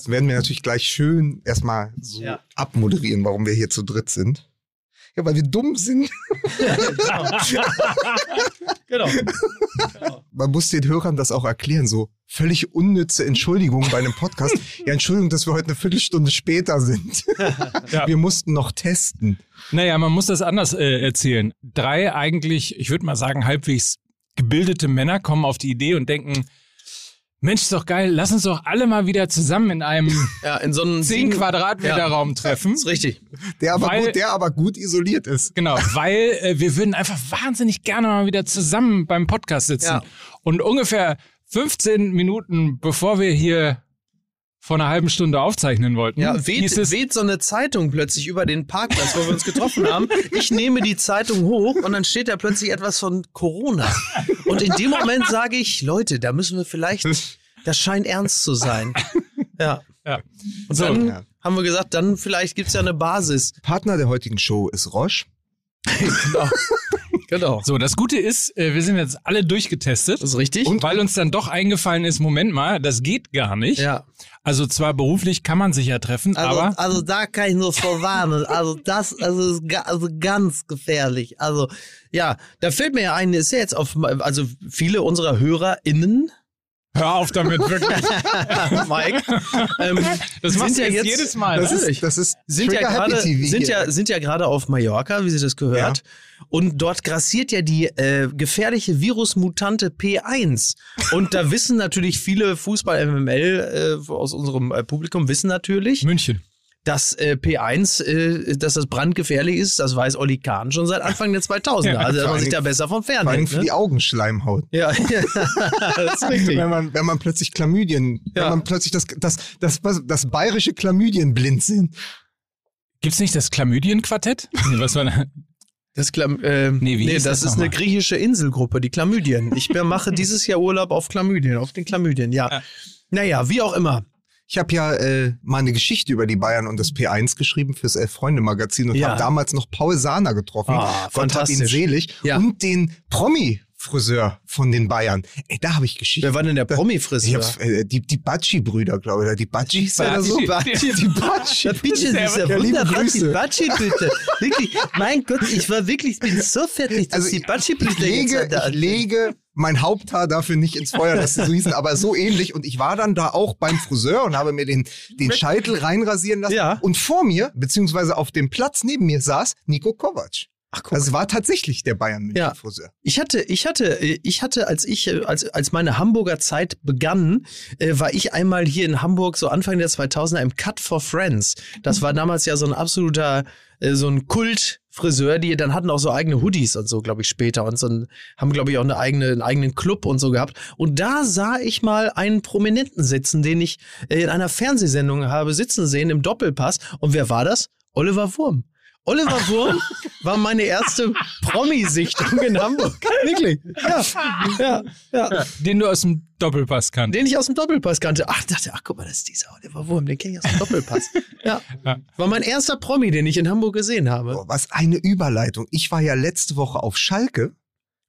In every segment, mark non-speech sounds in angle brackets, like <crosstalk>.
Das werden wir natürlich gleich schön erstmal so Ja. abmoderieren, warum wir hier zu dritt sind. Ja, weil wir dumm sind. <laughs> genau. Man muss den Hörern das auch erklären, so völlig unnütze Entschuldigungen bei einem Podcast. Ja, Entschuldigung, dass wir heute eine Viertelstunde später sind. <laughs> Ja. Wir mussten noch testen. Naja, man muss das anders äh, erzählen. Drei eigentlich, ich würde mal sagen, halbwegs gebildete Männer kommen auf die Idee und denken, Mensch, ist doch geil, lass uns doch alle mal wieder zusammen in einem <laughs> Ja, in so einem 10 sieben- Quadratmeter Ja. Raum treffen. ist richtig. Der aber, Weil- gut, der aber gut isoliert ist. Genau, <laughs> weil äh, wir würden einfach wahnsinnig gerne mal wieder zusammen beim Podcast sitzen. Ja. Und ungefähr 15 Minuten bevor wir hier vor einer halben Stunde aufzeichnen wollten, Ja, weht, es, weht so eine Zeitung plötzlich über den Parkplatz, wo wir uns getroffen haben. Ich nehme die Zeitung hoch und dann steht da plötzlich etwas von Corona. Und in dem Moment sage ich, Leute, da müssen wir vielleicht, das scheint ernst zu sein. Ja. ja. Und So, dann ja. haben wir gesagt, dann vielleicht gibt's ja eine Basis. Partner der heutigen Show ist Roche. <laughs> Genau. Genau. so, das Gute ist, äh, wir sind jetzt alle durchgetestet. Das ist richtig. Und weil uns dann doch eingefallen ist, Moment mal, das geht gar nicht. ja. Also zwar beruflich kann man sich ja treffen, Also, aber also da kann ich nur vorwarnen. Also das also ist ga, also ganz gefährlich. Also Ja, da fällt mir ja ein, ist ja jetzt auf, also viele unserer HörerInnen, hör auf damit wirklich. <laughs> Mike, ähm, Das machst du ja jetzt jedes Mal. Das ist, das ist sind ja TV sind ja sind ja gerade auf Mallorca, wie sie das gehört. Und dort grassiert ja die äh, gefährliche Virusmutante P1. Und da wissen natürlich viele Fußball-MML äh, aus unserem äh, Publikum wissen natürlich, München. Dass äh, P1, äh, dass das brandgefährlich ist. Das weiß Olli Kahn schon seit Anfang der 2000er. <laughs> Ja, also dass man sich da besser von Vor allem fernhält. für Ne? die Augenschleimhaut. <laughs> Ja, das ist richtig. Wenn man, wenn man plötzlich Chlamydien, Ja. wenn man plötzlich das, das, das, das, das bayerische Chlamydienblind sind. Gibt's nicht das Chlamydien-Quartett? Nee, was war da? Das, Chlam äh, Nee, nee, wie hieß das, das ist eine griechische Inselgruppe, die Chlamydien. Ich mache dieses Jahr Urlaub auf Chlamydien, auf den Chlamydien, ja. Ja. Naja, wie auch immer. Ich habe ja äh, mal eine Geschichte über die Bayern und das P1 geschrieben fürs Elf-Freunde-Magazin und Ja. habe damals noch Paul Sahner getroffen. Ah, Gott hab ihn selig. Ja. Und den Promi-Friseur von den Bayern. Ey, da habe ich Geschichte. Wer war denn der Promi-Friseur? äh, die die Batschi-Brüder, glaube ich. Oder die Batschis oder so. Batschi. Die Batschi. Ja, bitte, dieser ja, liebe wunderbare Grüße. Batschi-Blüte. Wirklich, mein Gott, ich war wirklich, ich bin so fertig, dass Also die Batschi-Blüte jetzt lege, da ich lege mein Haupthaar dafür nicht ins Feuer, dass sie so hießen, aber so ähnlich. Und ich war dann da auch beim Friseur und habe mir den, den Scheitel reinrasieren lassen. Ja. Und vor mir, beziehungsweise auf dem Platz neben mir, saß Nico Kovac. Ach, guck. Also es war tatsächlich der Bayern München Ja. Friseur. Ich hatte, ich hatte, ich hatte, als ich, als, als meine Hamburger Zeit begann, äh, war ich einmal hier in Hamburg, so Anfang der 2000er im Cut for Friends. Das war damals ja so ein absoluter, äh, so ein Kult-Friseur, die dann hatten auch so eigene Hoodies und so, glaube ich, später und so ein, haben, glaube ich, auch eine eigene, einen eigenen Club und so gehabt. Und da sah ich mal einen Prominenten sitzen, den ich äh, in einer Fernsehsendung habe sitzen sehen im Doppelpass. Und wer war das? Oliver Wurm. Oliver Wurm war meine erste Promi-Sichtung in Hamburg. Wirklich. Ja, ja, ja. Den du aus dem Doppelpass kannst. Den ich aus dem Doppelpass kannte. Ach, dachte, ach, guck mal, das ist dieser Oliver Wurm, den kenne ich aus dem Doppelpass. Ja. Ja. War mein erster Promi, den ich in Hamburg gesehen habe. Boah, was eine Überleitung. Ich war ja letzte Woche auf Schalke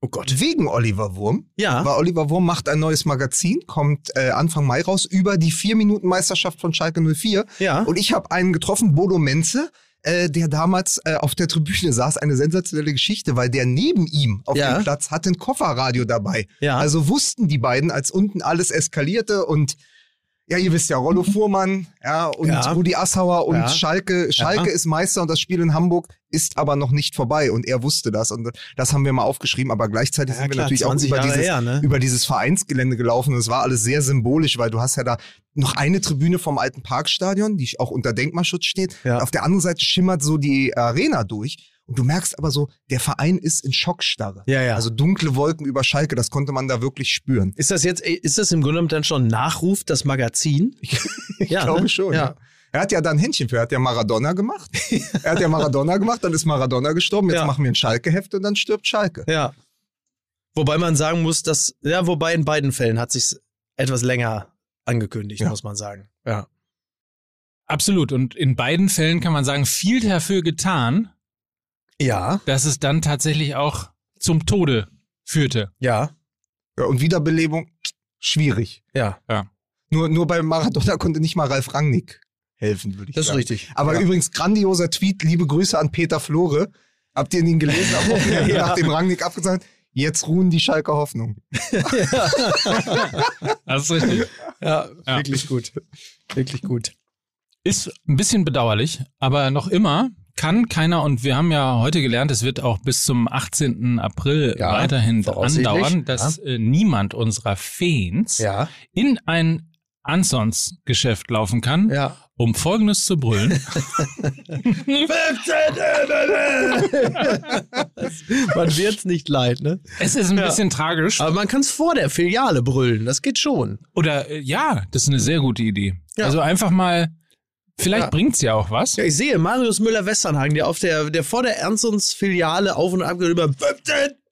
Oh Gott. wegen Oliver Wurm. Ja. Weil Oliver Wurm macht ein neues Magazin, kommt äh, Anfang Mai raus, über die Vier-Minuten-Meisterschaft von Schalke 04. Ja. Und ich habe einen getroffen, Bodo Menze, äh, der damals äh, auf der Tribüne saß. Eine sensationelle Geschichte, weil der neben ihm auf Ja. dem Platz hatte ein Kofferradio dabei. Ja. Also wussten die beiden, als unten alles eskalierte und ja, ihr wisst ja, Rollo <laughs> Fuhrmann, ja, und Ja. Rudi Assauer und Ja. Schalke. Schalke Ja. ist Meister und das Spiel in Hamburg ist aber noch nicht vorbei und er wusste das und das haben wir mal aufgeschrieben, aber gleichzeitig sind wir klar, natürlich auch 20 über Jahre dieses, her, ne? über dieses Vereinsgelände gelaufen und es war alles sehr symbolisch, weil du hast ja da noch eine Tribüne vom alten Parkstadion, die auch unter Denkmalschutz steht. Ja. Auf der anderen Seite schimmert so die Arena durch und du merkst aber so, der Verein ist in Schockstarre. Ja, ja. Also dunkle Wolken über Schalke, das konnte man da wirklich spüren. Ist das jetzt, ist das im Grunde genommen dann schon Nachruf, das Magazin? <laughs> Ich Ja, glaube ne? schon. Ja. Ja. Er hat ja da ein Händchen für, er hat ja Maradona gemacht. <laughs> er hat ja Maradona gemacht, dann ist Maradona gestorben, jetzt Ja. machen wir ein Schalke-Heft und dann stirbt Schalke. Ja. Wobei man sagen muss, dass, ja, wobei in beiden Fällen hat sich etwas länger angekündigt, Ja. muss man sagen. Ja. Absolut. Und in beiden Fällen kann man sagen, viel dafür getan, Ja. dass es dann tatsächlich auch zum Tode führte. Ja. Ja, und Wiederbelebung, schwierig. Ja. Nur, nur beim Maradona konnte nicht mal Ralf Rangnick helfen, würde ich Das ist sagen. richtig. Aber Ja. übrigens grandioser Tweet, liebe Grüße an Peter Flore. Habt ihr ihn gelesen? <laughs> Ja. Nachdem Rangnick abgesagt hat, jetzt ruhen die Schalker Hoffnung. <laughs> Das ist richtig. Ja, Ja. wirklich gut. Wirklich gut. Ist ein bisschen bedauerlich, aber noch immer kann keiner, und wir haben ja heute gelernt, es wird auch bis zum 18. April Ja, weiterhin andauern, dass äh, niemand unserer Fans Ja. in ein Ansons-Geschäft laufen kann, Ja. um Folgendes zu brüllen. <laughs> Man wird's nicht leid, ne? es ist ein Ja. bisschen tragisch. Aber man kann es vor der Filiale brüllen. Das geht schon. Oder äh, ja, das ist eine sehr gute Idee. Ja. Also einfach mal, vielleicht Ja. bringt's ja auch was. Ja, ich sehe Marius Müller-Westernhagen, der auf der, der vor der Ernstons-Filiale auf und ab geht über. <laughs>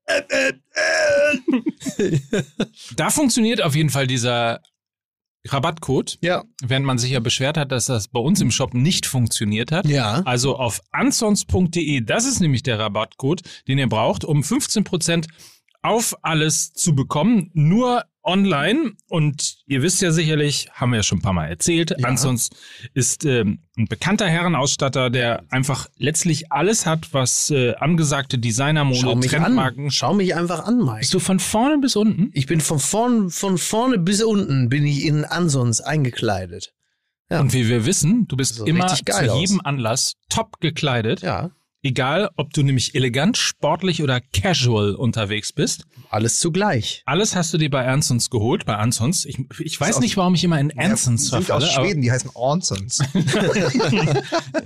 <laughs> Da funktioniert auf jeden Fall dieser Rabattcode, Ja. während man sich ja beschwert hat, dass das bei uns im Shop nicht funktioniert hat. Ja. Also auf ansons.de, das ist nämlich der Rabattcode, den ihr braucht, um 15% auf alles zu bekommen, nur online. Und ihr wisst ja sicherlich, haben wir ja schon ein paar Mal erzählt, Ja. Ansons ist ähm, ein bekannter Herrenausstatter, der einfach letztlich alles hat, was äh, angesagte Designermode, Trendmarken. an. Schau mich einfach an, Mike. Bist du von vorne bis unten? Ich bin von vorn, von vorne bis unten bin ich in Ansons eingekleidet. Ja. Und wie wir wissen, du bist So immer zu aus. jedem Anlass top gekleidet. Ja. Egal, ob du nämlich elegant, sportlich oder casual unterwegs bist. Alles zugleich. Alles hast du dir bei Ansons geholt, bei Ansons. Ich, ich weiß aus- nicht, warum ich immer in Ansons ja, sind verfalle. aus aber- Schweden, die heißen Onsons. <laughs>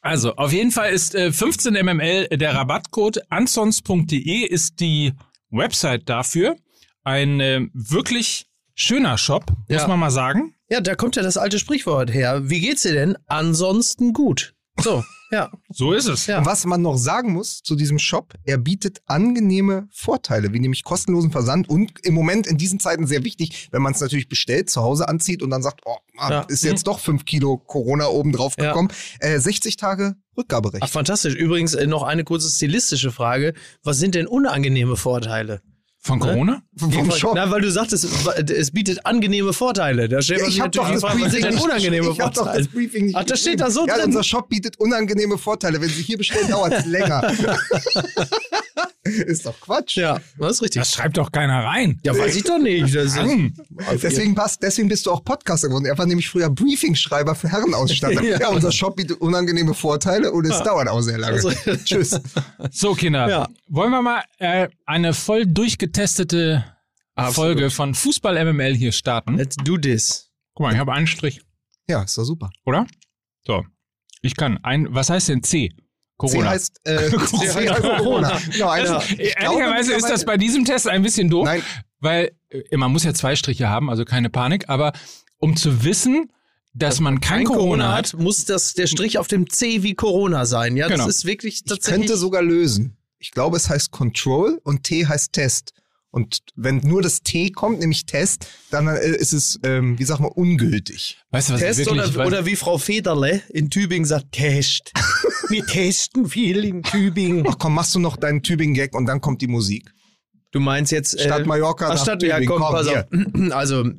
Also, auf jeden Fall ist äh, 15 mml der Rabattcode. Ansons.de ist die Website dafür. Ein äh, wirklich schöner Shop, muss Ja. man mal sagen. Ja, da kommt ja das alte Sprichwort her. Wie geht's dir denn? Ansonsten gut. So, <laughs> ja. So ist es. Ja. Und was man noch sagen muss zu diesem Shop, er bietet angenehme Vorteile, wie nämlich kostenlosen Versand und im Moment in diesen Zeiten sehr wichtig, wenn man es natürlich bestellt, zu Hause anzieht und dann sagt, oh, Mann, Ja. ist jetzt doch fünf Kilo Corona oben drauf Ja. gekommen. Äh, 60 Tage Rückgaberecht. Ach, fantastisch. Übrigens äh, noch eine kurze stilistische Frage. Was sind denn unangenehme Vorteile? Von Corona? vom Shop. Na, weil du sagtest, es, bietet angenehme Vorteile. Da stellt Ja, ich habe doch das Frage, Briefing nicht unangenehme Ich habe doch das Briefing nicht Ach, das steht da so ja, drin. unser Shop bietet unangenehme Vorteile. Wenn Sie hier bestellen, dauert es länger. <laughs> <laughs> ist doch Quatsch. Ja, das ist richtig. Das schreibt doch keiner rein. ja, weiß ich doch nicht. Das ist, Mann. Deswegen, passt, deswegen bist du auch Podcaster geworden. Er war nämlich früher Briefingschreiber für Herrenausstatter. <laughs> Ja. ja. unser Shop bietet unangenehme Vorteile und es dauert auch sehr lange. Also- <laughs> Tschüss. So, Kinder, Ja. wollen wir mal äh, eine voll durchgetestete Absolut. Folge von Fußball MML hier starten? Let's do this. Guck mal, ich habe einen Strich, Ja, ist doch super. oder? So, ich kann. Ein, was heißt denn C? Corona. C heißt, äh, <laughs> C heißt Corona. Genau, also, also, ich glaube, ehrlicherweise ist das bei diesem Test ein bisschen doof, Nein, weil äh, man muss ja zwei Striche haben, also keine Panik, aber um zu wissen, dass man kein, Corona, hat, muss das der Strich auf dem C wie Corona sein. Ja, Genau. das ist wirklich ich tatsächlich. könnte sogar lösen. Ich glaube, es heißt Control und T heißt Test. Und wenn nur das T kommt, nämlich Test, dann äh, ist es, ähm, wie sag mal, ungültig. weißt du was Test ich wirklich, oder, oder wie Frau Federle in Tübingen sagt, Test. <laughs> Wir testen viel in Tübingen. Ach komm, machst du noch deinen Tübingen-Gag und dann kommt die Musik. Du meinst jetzt. Statt Mallorca ach, nach Stadt, ja, Tübingen. komm, Komm, pass auf. hier. <clears throat> Also, äh,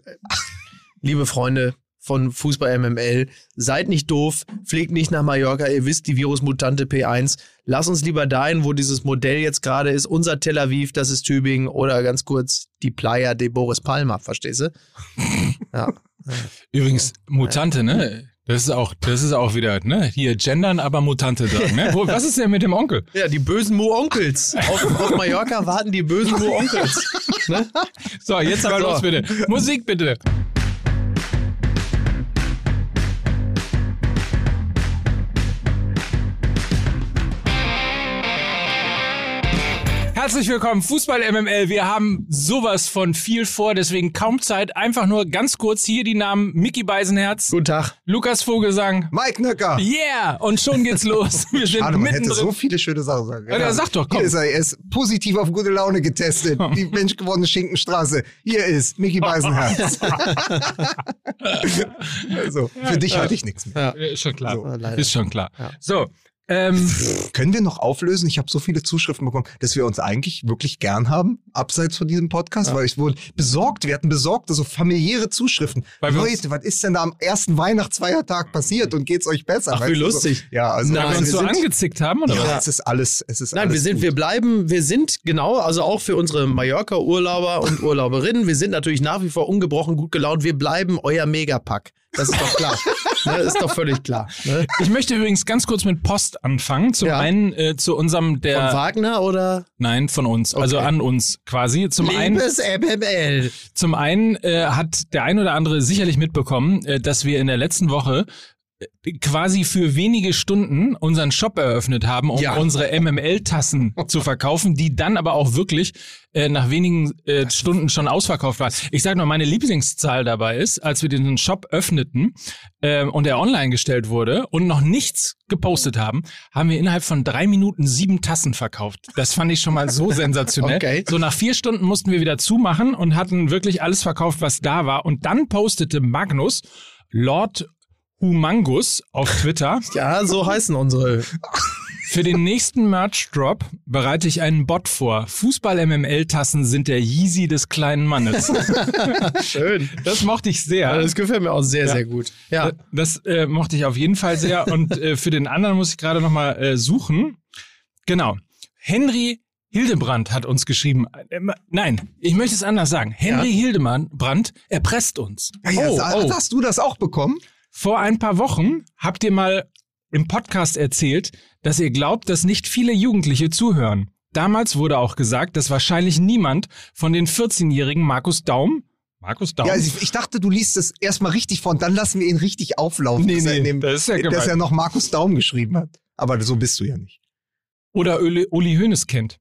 liebe Freunde von Fußball MML, seid nicht doof, fliegt nicht nach Mallorca, ihr wisst die Virusmutante P1. Lass uns lieber dahin, wo dieses Modell jetzt gerade ist. Unser Tel Aviv, das ist Tübingen oder ganz kurz die Playa de Boris Palma, verstehst du? <laughs> Ja. Übrigens, Mutante, ne? Das ist auch, das ist auch wieder, ne? Hier gendern, aber Mutante sagen, ne? Wo, was ist denn mit dem Onkel? Ja, die bösen Mu-Onkels. Auf, auf Mallorca warten die bösen Mu-Onkels. Ne? So, jetzt <laughs> aber So. los bitte. Musik bitte. Herzlich willkommen, Fußball MML. Wir haben sowas von viel vor, deswegen kaum Zeit. Einfach nur ganz kurz hier die Namen Mickey Beisenherz, Guten Tag. Lukas Vogelsang. Mike Nöcker. Yeah! Und schon geht's los. <laughs> Wir sind Schade, man hätte mittendrin. so viele schöne Sachen sagen können. Ja, sagt doch, komm. Hier ist er, er ist positiv auf gute Laune getestet. <laughs> Die menschgewordene Schinkenstraße. Hier ist Mickey Beisenherz. <laughs> also, für dich halte ich nichts mehr. Ja. Ist schon klar. So, ist schon klar. Ja. So, Ähm, Können wir noch auflösen? Ich habe so viele Zuschriften bekommen, dass wir uns eigentlich wirklich gern haben, abseits von diesem Podcast, weil ich wurde besorgt, wir hatten besorgte, so familiäre Zuschriften. Weil Leute, was ist denn da am ersten Weihnachtsfeiertag passiert und geht's euch besser? Ach, wie lustig. So, ja, also Nein, weil wir uns so sind, angezickt haben, oder ja, was? es ist alles, es ist Nein, alles wir sind, gut. wir bleiben, wir sind genau, also auch für unsere Mallorca-Urlauber und Urlauberinnen, wir sind natürlich nach wie vor ungebrochen gut gelaunt. Wir bleiben euer Megapack. Das ist doch klar. ne, ist doch völlig klar. Ne? Ich möchte übrigens ganz kurz mit Post anfangen. Zum Ja. einen äh, zu unserem Von der Wagner oder? Nein, von uns, also Okay. an uns quasi. Zum einen Liebes MML. Zum einen äh, hat der ein oder andere sicherlich mitbekommen, äh, dass wir in der letzten Woche quasi für wenige Stunden unseren Shop eröffnet haben, um Ja. unsere MML-Tassen zu verkaufen, die dann aber auch wirklich äh, nach wenigen äh, Stunden schon ausverkauft waren. Ich sage nur, meine Lieblingszahl dabei ist, als wir den Shop öffneten äh, und er online gestellt wurde und noch nichts gepostet haben, haben wir innerhalb von drei Minuten sieben Tassen verkauft. Das fand ich schon mal so sensationell. <laughs> Okay. So nach vier Stunden mussten wir wieder zumachen und hatten wirklich alles verkauft, was da war. Und dann postete Magnus, Lord Humangus auf Twitter, <laughs> Ja, so heißen unsere. für den nächsten Merch-Drop bereite ich einen Bot vor. Fußball-MML-Tassen sind der Yeezy des kleinen Mannes. <laughs> Schön. Das mochte ich sehr. Ja, das gefällt mir auch sehr, Ja. sehr gut. Ja. Das äh, mochte ich auf jeden Fall sehr. Und äh, für den anderen muss ich gerade noch mal äh, suchen. Genau. Henry Hildebrand hat uns geschrieben. Äh, nein, ich möchte es anders sagen. Henry Hildebrand erpresst uns. Ja, ja, oh, oh. Hast du das auch bekommen? Vor ein paar Wochen habt ihr mal im Podcast erzählt, dass ihr glaubt, dass nicht viele Jugendliche zuhören. Damals wurde auch gesagt, dass wahrscheinlich niemand von den 14-jährigen Markus Daum, Markus Daum, Ja, also ich, ich dachte, du liest es erstmal richtig vor und dann lassen wir ihn richtig auflaufen. Nee, dass nee, dem, das ist ja dass er noch Markus Daum geschrieben hat. Aber so bist du ja nicht. oder Uli, Uli Hoeneß kennt.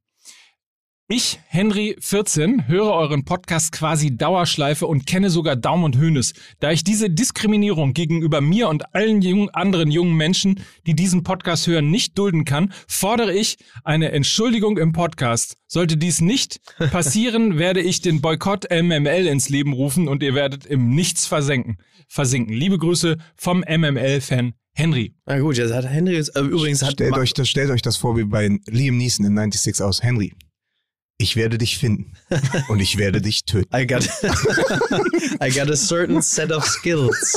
Ich, Henry 14, höre euren Podcast quasi Dauerschleife und kenne sogar Daum und Hoeneß. Da ich diese Diskriminierung gegenüber mir und allen jungen, anderen jungen Menschen, die diesen Podcast hören, nicht dulden kann, fordere ich eine Entschuldigung im Podcast. Sollte dies nicht <laughs> passieren, werde ich den Boykott MML ins Leben rufen und ihr werdet im Nichts versenken. Versinken. Liebe Grüße vom MML-Fan Henry. Na gut, jetzt hat Henry jetzt, äh, übrigens hat Stellt euch, das, stellt euch das vor wie bei Liam Neeson in 96 aus. Henry, ich werde dich finden und ich werde dich töten. I got, <laughs> I got a certain set of skills.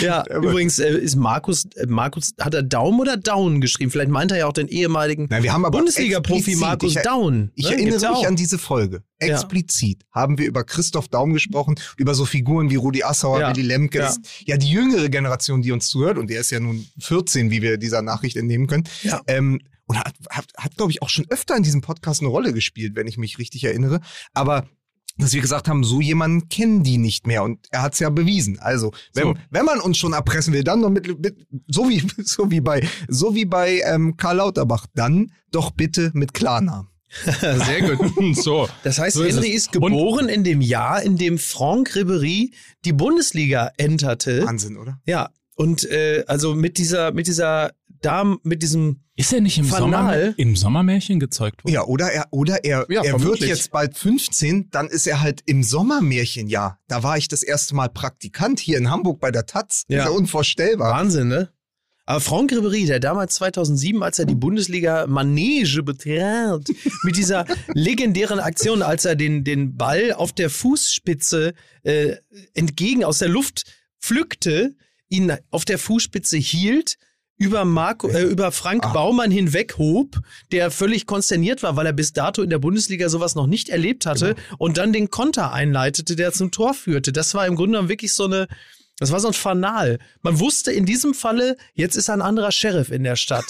Ja, Aber- übrigens äh, ist Markus, äh, Markus, hat er Daum oder Down geschrieben? Vielleicht meint er ja auch den ehemaligen Bundesliga-Profi Markus ich, Down. Ich ne? erinnere Gibt's ja mich auch. an diese Folge. Ja. Explizit haben wir über Christoph Daum gesprochen, über so Figuren wie Rudi Assauer, Ja. Willy Lemke. Ja. Ja, die jüngere Generation, die uns zuhört, und der ist ja nun 14, wie wir dieser Nachricht entnehmen können. Ja. Ähm, und hat, hat, hat glaube ich, auch schon öfter in diesem Podcast eine Rolle gespielt, wenn ich mich richtig erinnere. Aber dass wir gesagt haben, so jemanden kennen die nicht mehr und er hat es ja bewiesen. Also, wenn, So. wenn man uns schon erpressen will, dann doch mit, mit so wie <laughs> so wie bei so wie bei ähm, Karl Lauterbach, dann doch bitte mit Klarnamen. <laughs> Sehr gut. <laughs> so. Das heißt, So ist Henry ist geboren in dem Jahr, in dem Franck Ribéry die Bundesliga enterte. Wahnsinn, oder? Ja, und äh, also mit dieser, mit dieser Dame, mit diesem Ist er nicht im, Fanal? Sommer, im Sommermärchen gezeugt worden? Ja, oder er, oder er, Ja, er wird jetzt bald 15, dann ist er halt im Sommermärchenjahr. Da war ich das erste Mal Praktikant hier in Hamburg bei der Taz. Ja. Das ist ja unvorstellbar. Wahnsinn, ne? Aber Franck Ribéry, der damals 2007, als er die Bundesliga Manege betrat, mit dieser <laughs> legendären Aktion, als er den, den Ball auf der Fußspitze äh, entgegen aus der Luft pflückte, ihn auf der Fußspitze hielt, über, Marco, äh, über Frank Ah. Baumann hinweghob, der völlig konsterniert war, weil er bis dato in der Bundesliga sowas noch nicht erlebt hatte und dann den Konter einleitete, der zum Tor führte. Das war im Grunde genommen wirklich so eine, das war so ein Fanal. Man wusste in diesem Falle, jetzt ist ein anderer Sheriff in der Stadt.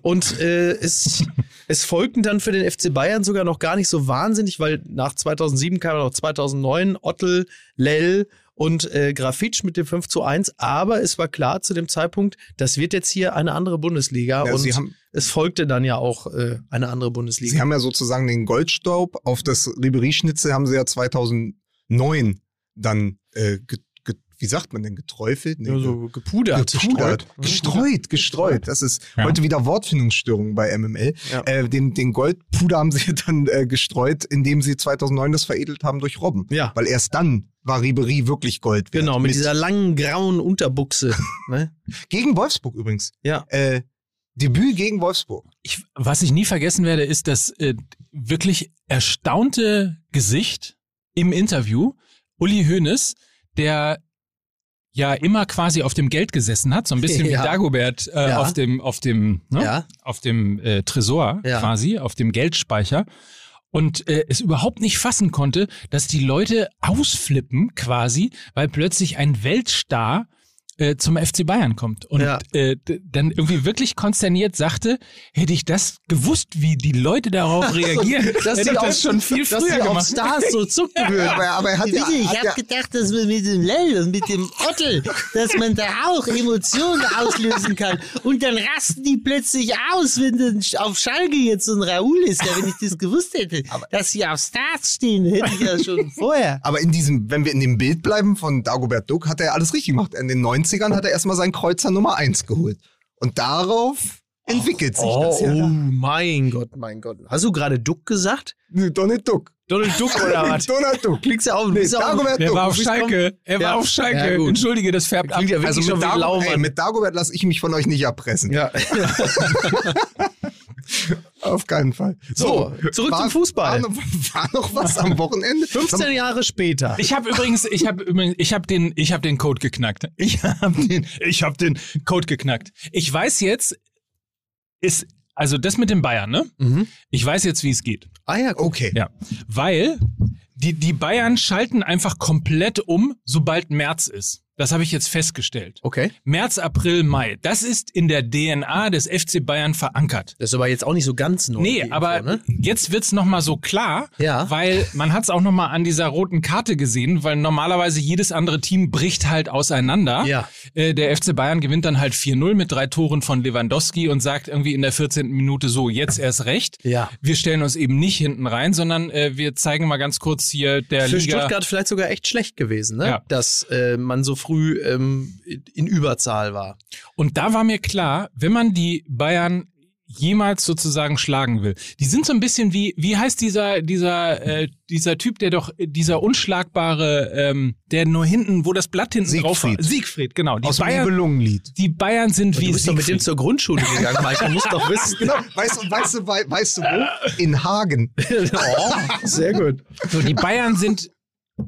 Und äh, es, es folgten dann für den FC Bayern sogar noch gar nicht so wahnsinnig, weil nach 2007 kam noch 2009 Ottel, Lell und äh, Grafitsch mit dem 5 zu 1. Aber es war klar zu dem Zeitpunkt, das wird jetzt hier eine andere Bundesliga. Ja, und sie, haben, es folgte dann ja auch äh, eine andere Bundesliga. sie haben ja sozusagen den Goldstaub auf das Ribery-Schnitzel haben sie ja 2009 dann, äh, wie sagt man denn, geträufelt? Nee, ja, so gepudert. Gepudert. Mhm. Gestreut, gestreut. Das ist Ja. heute wieder Wortfindungsstörung bei MML. Ja. Äh, den, den Goldpuder haben sie <laughs> dann äh, gestreut, indem sie 2009 das veredelt haben durch Robben. Ja. Weil erst dann war Ribery wirklich Gold wert. Genau, mit, dieser langen grauen Unterbuchse. <laughs> ne? Gegen Wolfsburg übrigens. Ja. Äh, Debüt gegen Wolfsburg. Ich, was ich nie vergessen werde, ist das äh, wirklich erstaunte Gesicht im Interview. Uli Hoeneß, der ja immer quasi auf dem Geld gesessen hat, so ein bisschen <laughs> Ja. wie Dagobert äh, Ja. auf dem auf dem ne? Ja. auf dem äh, Tresor Ja. quasi, auf dem Geldspeicher und äh, es überhaupt nicht fassen konnte, dass die Leute ausflippen quasi, weil plötzlich ein Weltstar äh, zum FC Bayern kommt und Ja. äh, dann irgendwie wirklich konsterniert sagte, hätte ich das gewusst, wie die Leute darauf <laughs> reagieren, hätte ich das schon viel dass früher die auf gemacht. Stars so zucken würden. <laughs> Aber, aber er hat ja, Bitte, ich hat ja hab gedacht, dass man mit dem Lell und mit dem Ottel, dass man da auch Emotionen auslösen kann. Und dann rasten die plötzlich aus, wenn dann auf Schalke jetzt so ein Raoul ist. Ja, wenn ich das gewusst hätte, dass sie auf Starts stehen, hätte ich ja schon <laughs> vorher. Aber in diesem, wenn wir in dem Bild bleiben von Dagobert Duck, hat er ja alles richtig gemacht. In den 90ern hat er erstmal seinen Kreuzer Nummer 1 geholt. Und darauf entwickelt sich Oh, das ja. oh mein Gott, mein Gott. Hast du gerade Duck gesagt? Nee, Donald Duck. Donald Duck oder <laughs> was? Donald Duck. Klingt's ja auch. Nee, Dagobert Er Duck. war auf Schalke. Er war Ja. auf Schalke. Ja. Entschuldige, das färbt ab. Ja wirklich Also schon mit, Dago ey, Laumann. mit Dagobert lasse ich mich von euch nicht erpressen. ja. <laughs> <laughs> Auf keinen Fall. So, zurück zum Fußball. War noch, <laughs> war noch was am Wochenende? 15 Jahre später. Ich habe übrigens, ich habe übrigens, ich habe den, ich habe den Code geknackt. <laughs> Ich habe den, ich habe den Code geknackt. Ich weiß jetzt, ist also das mit den Bayern, ne? Mhm. Ich weiß jetzt, wie es geht. Ah ja. Okay. Ja, weil die die Bayern schalten einfach komplett um, sobald März ist. Das habe ich jetzt festgestellt. Okay. März, April, Mai. Das ist in der DNA des FC Bayern verankert. Das ist aber jetzt auch nicht so ganz neu. Nee, die aber Info, ne? jetzt wird's noch mal so klar, Ja. weil man hat's auch noch mal an dieser roten Karte gesehen, weil normalerweise jedes andere Team bricht halt auseinander. Ja. Äh, der FC Bayern gewinnt dann halt 4-0 mit drei Toren von Lewandowski und sagt irgendwie in der 14. Minute so, jetzt erst recht. Ja. Wir stellen uns eben nicht hinten rein, sondern äh, wir zeigen mal ganz kurz hier der Für Liga. Stuttgart vielleicht sogar echt schlecht gewesen, ne? Ja. dass äh, man so früh ähm, in Überzahl war. Und da war mir klar, wenn man die Bayern jemals sozusagen schlagen will. Die sind so ein bisschen wie, wie heißt dieser, dieser, äh, dieser Typ, der doch, dieser unschlagbare, ähm, der nur hinten, wo das Blatt hinten drauf war. Siegfried. Siegfried, genau. Die Aus dem Bayern, Nibelungenlied. die Bayern sind wie Du bist doch mit dem Siegfried. zur Grundschule gegangen, Mike. Du musst doch wissen. <laughs> Genau. Weißt, du- weißt, du, wei- weißt du wo? In Hagen. <laughs> oh, sehr gut. So, die Bayern sind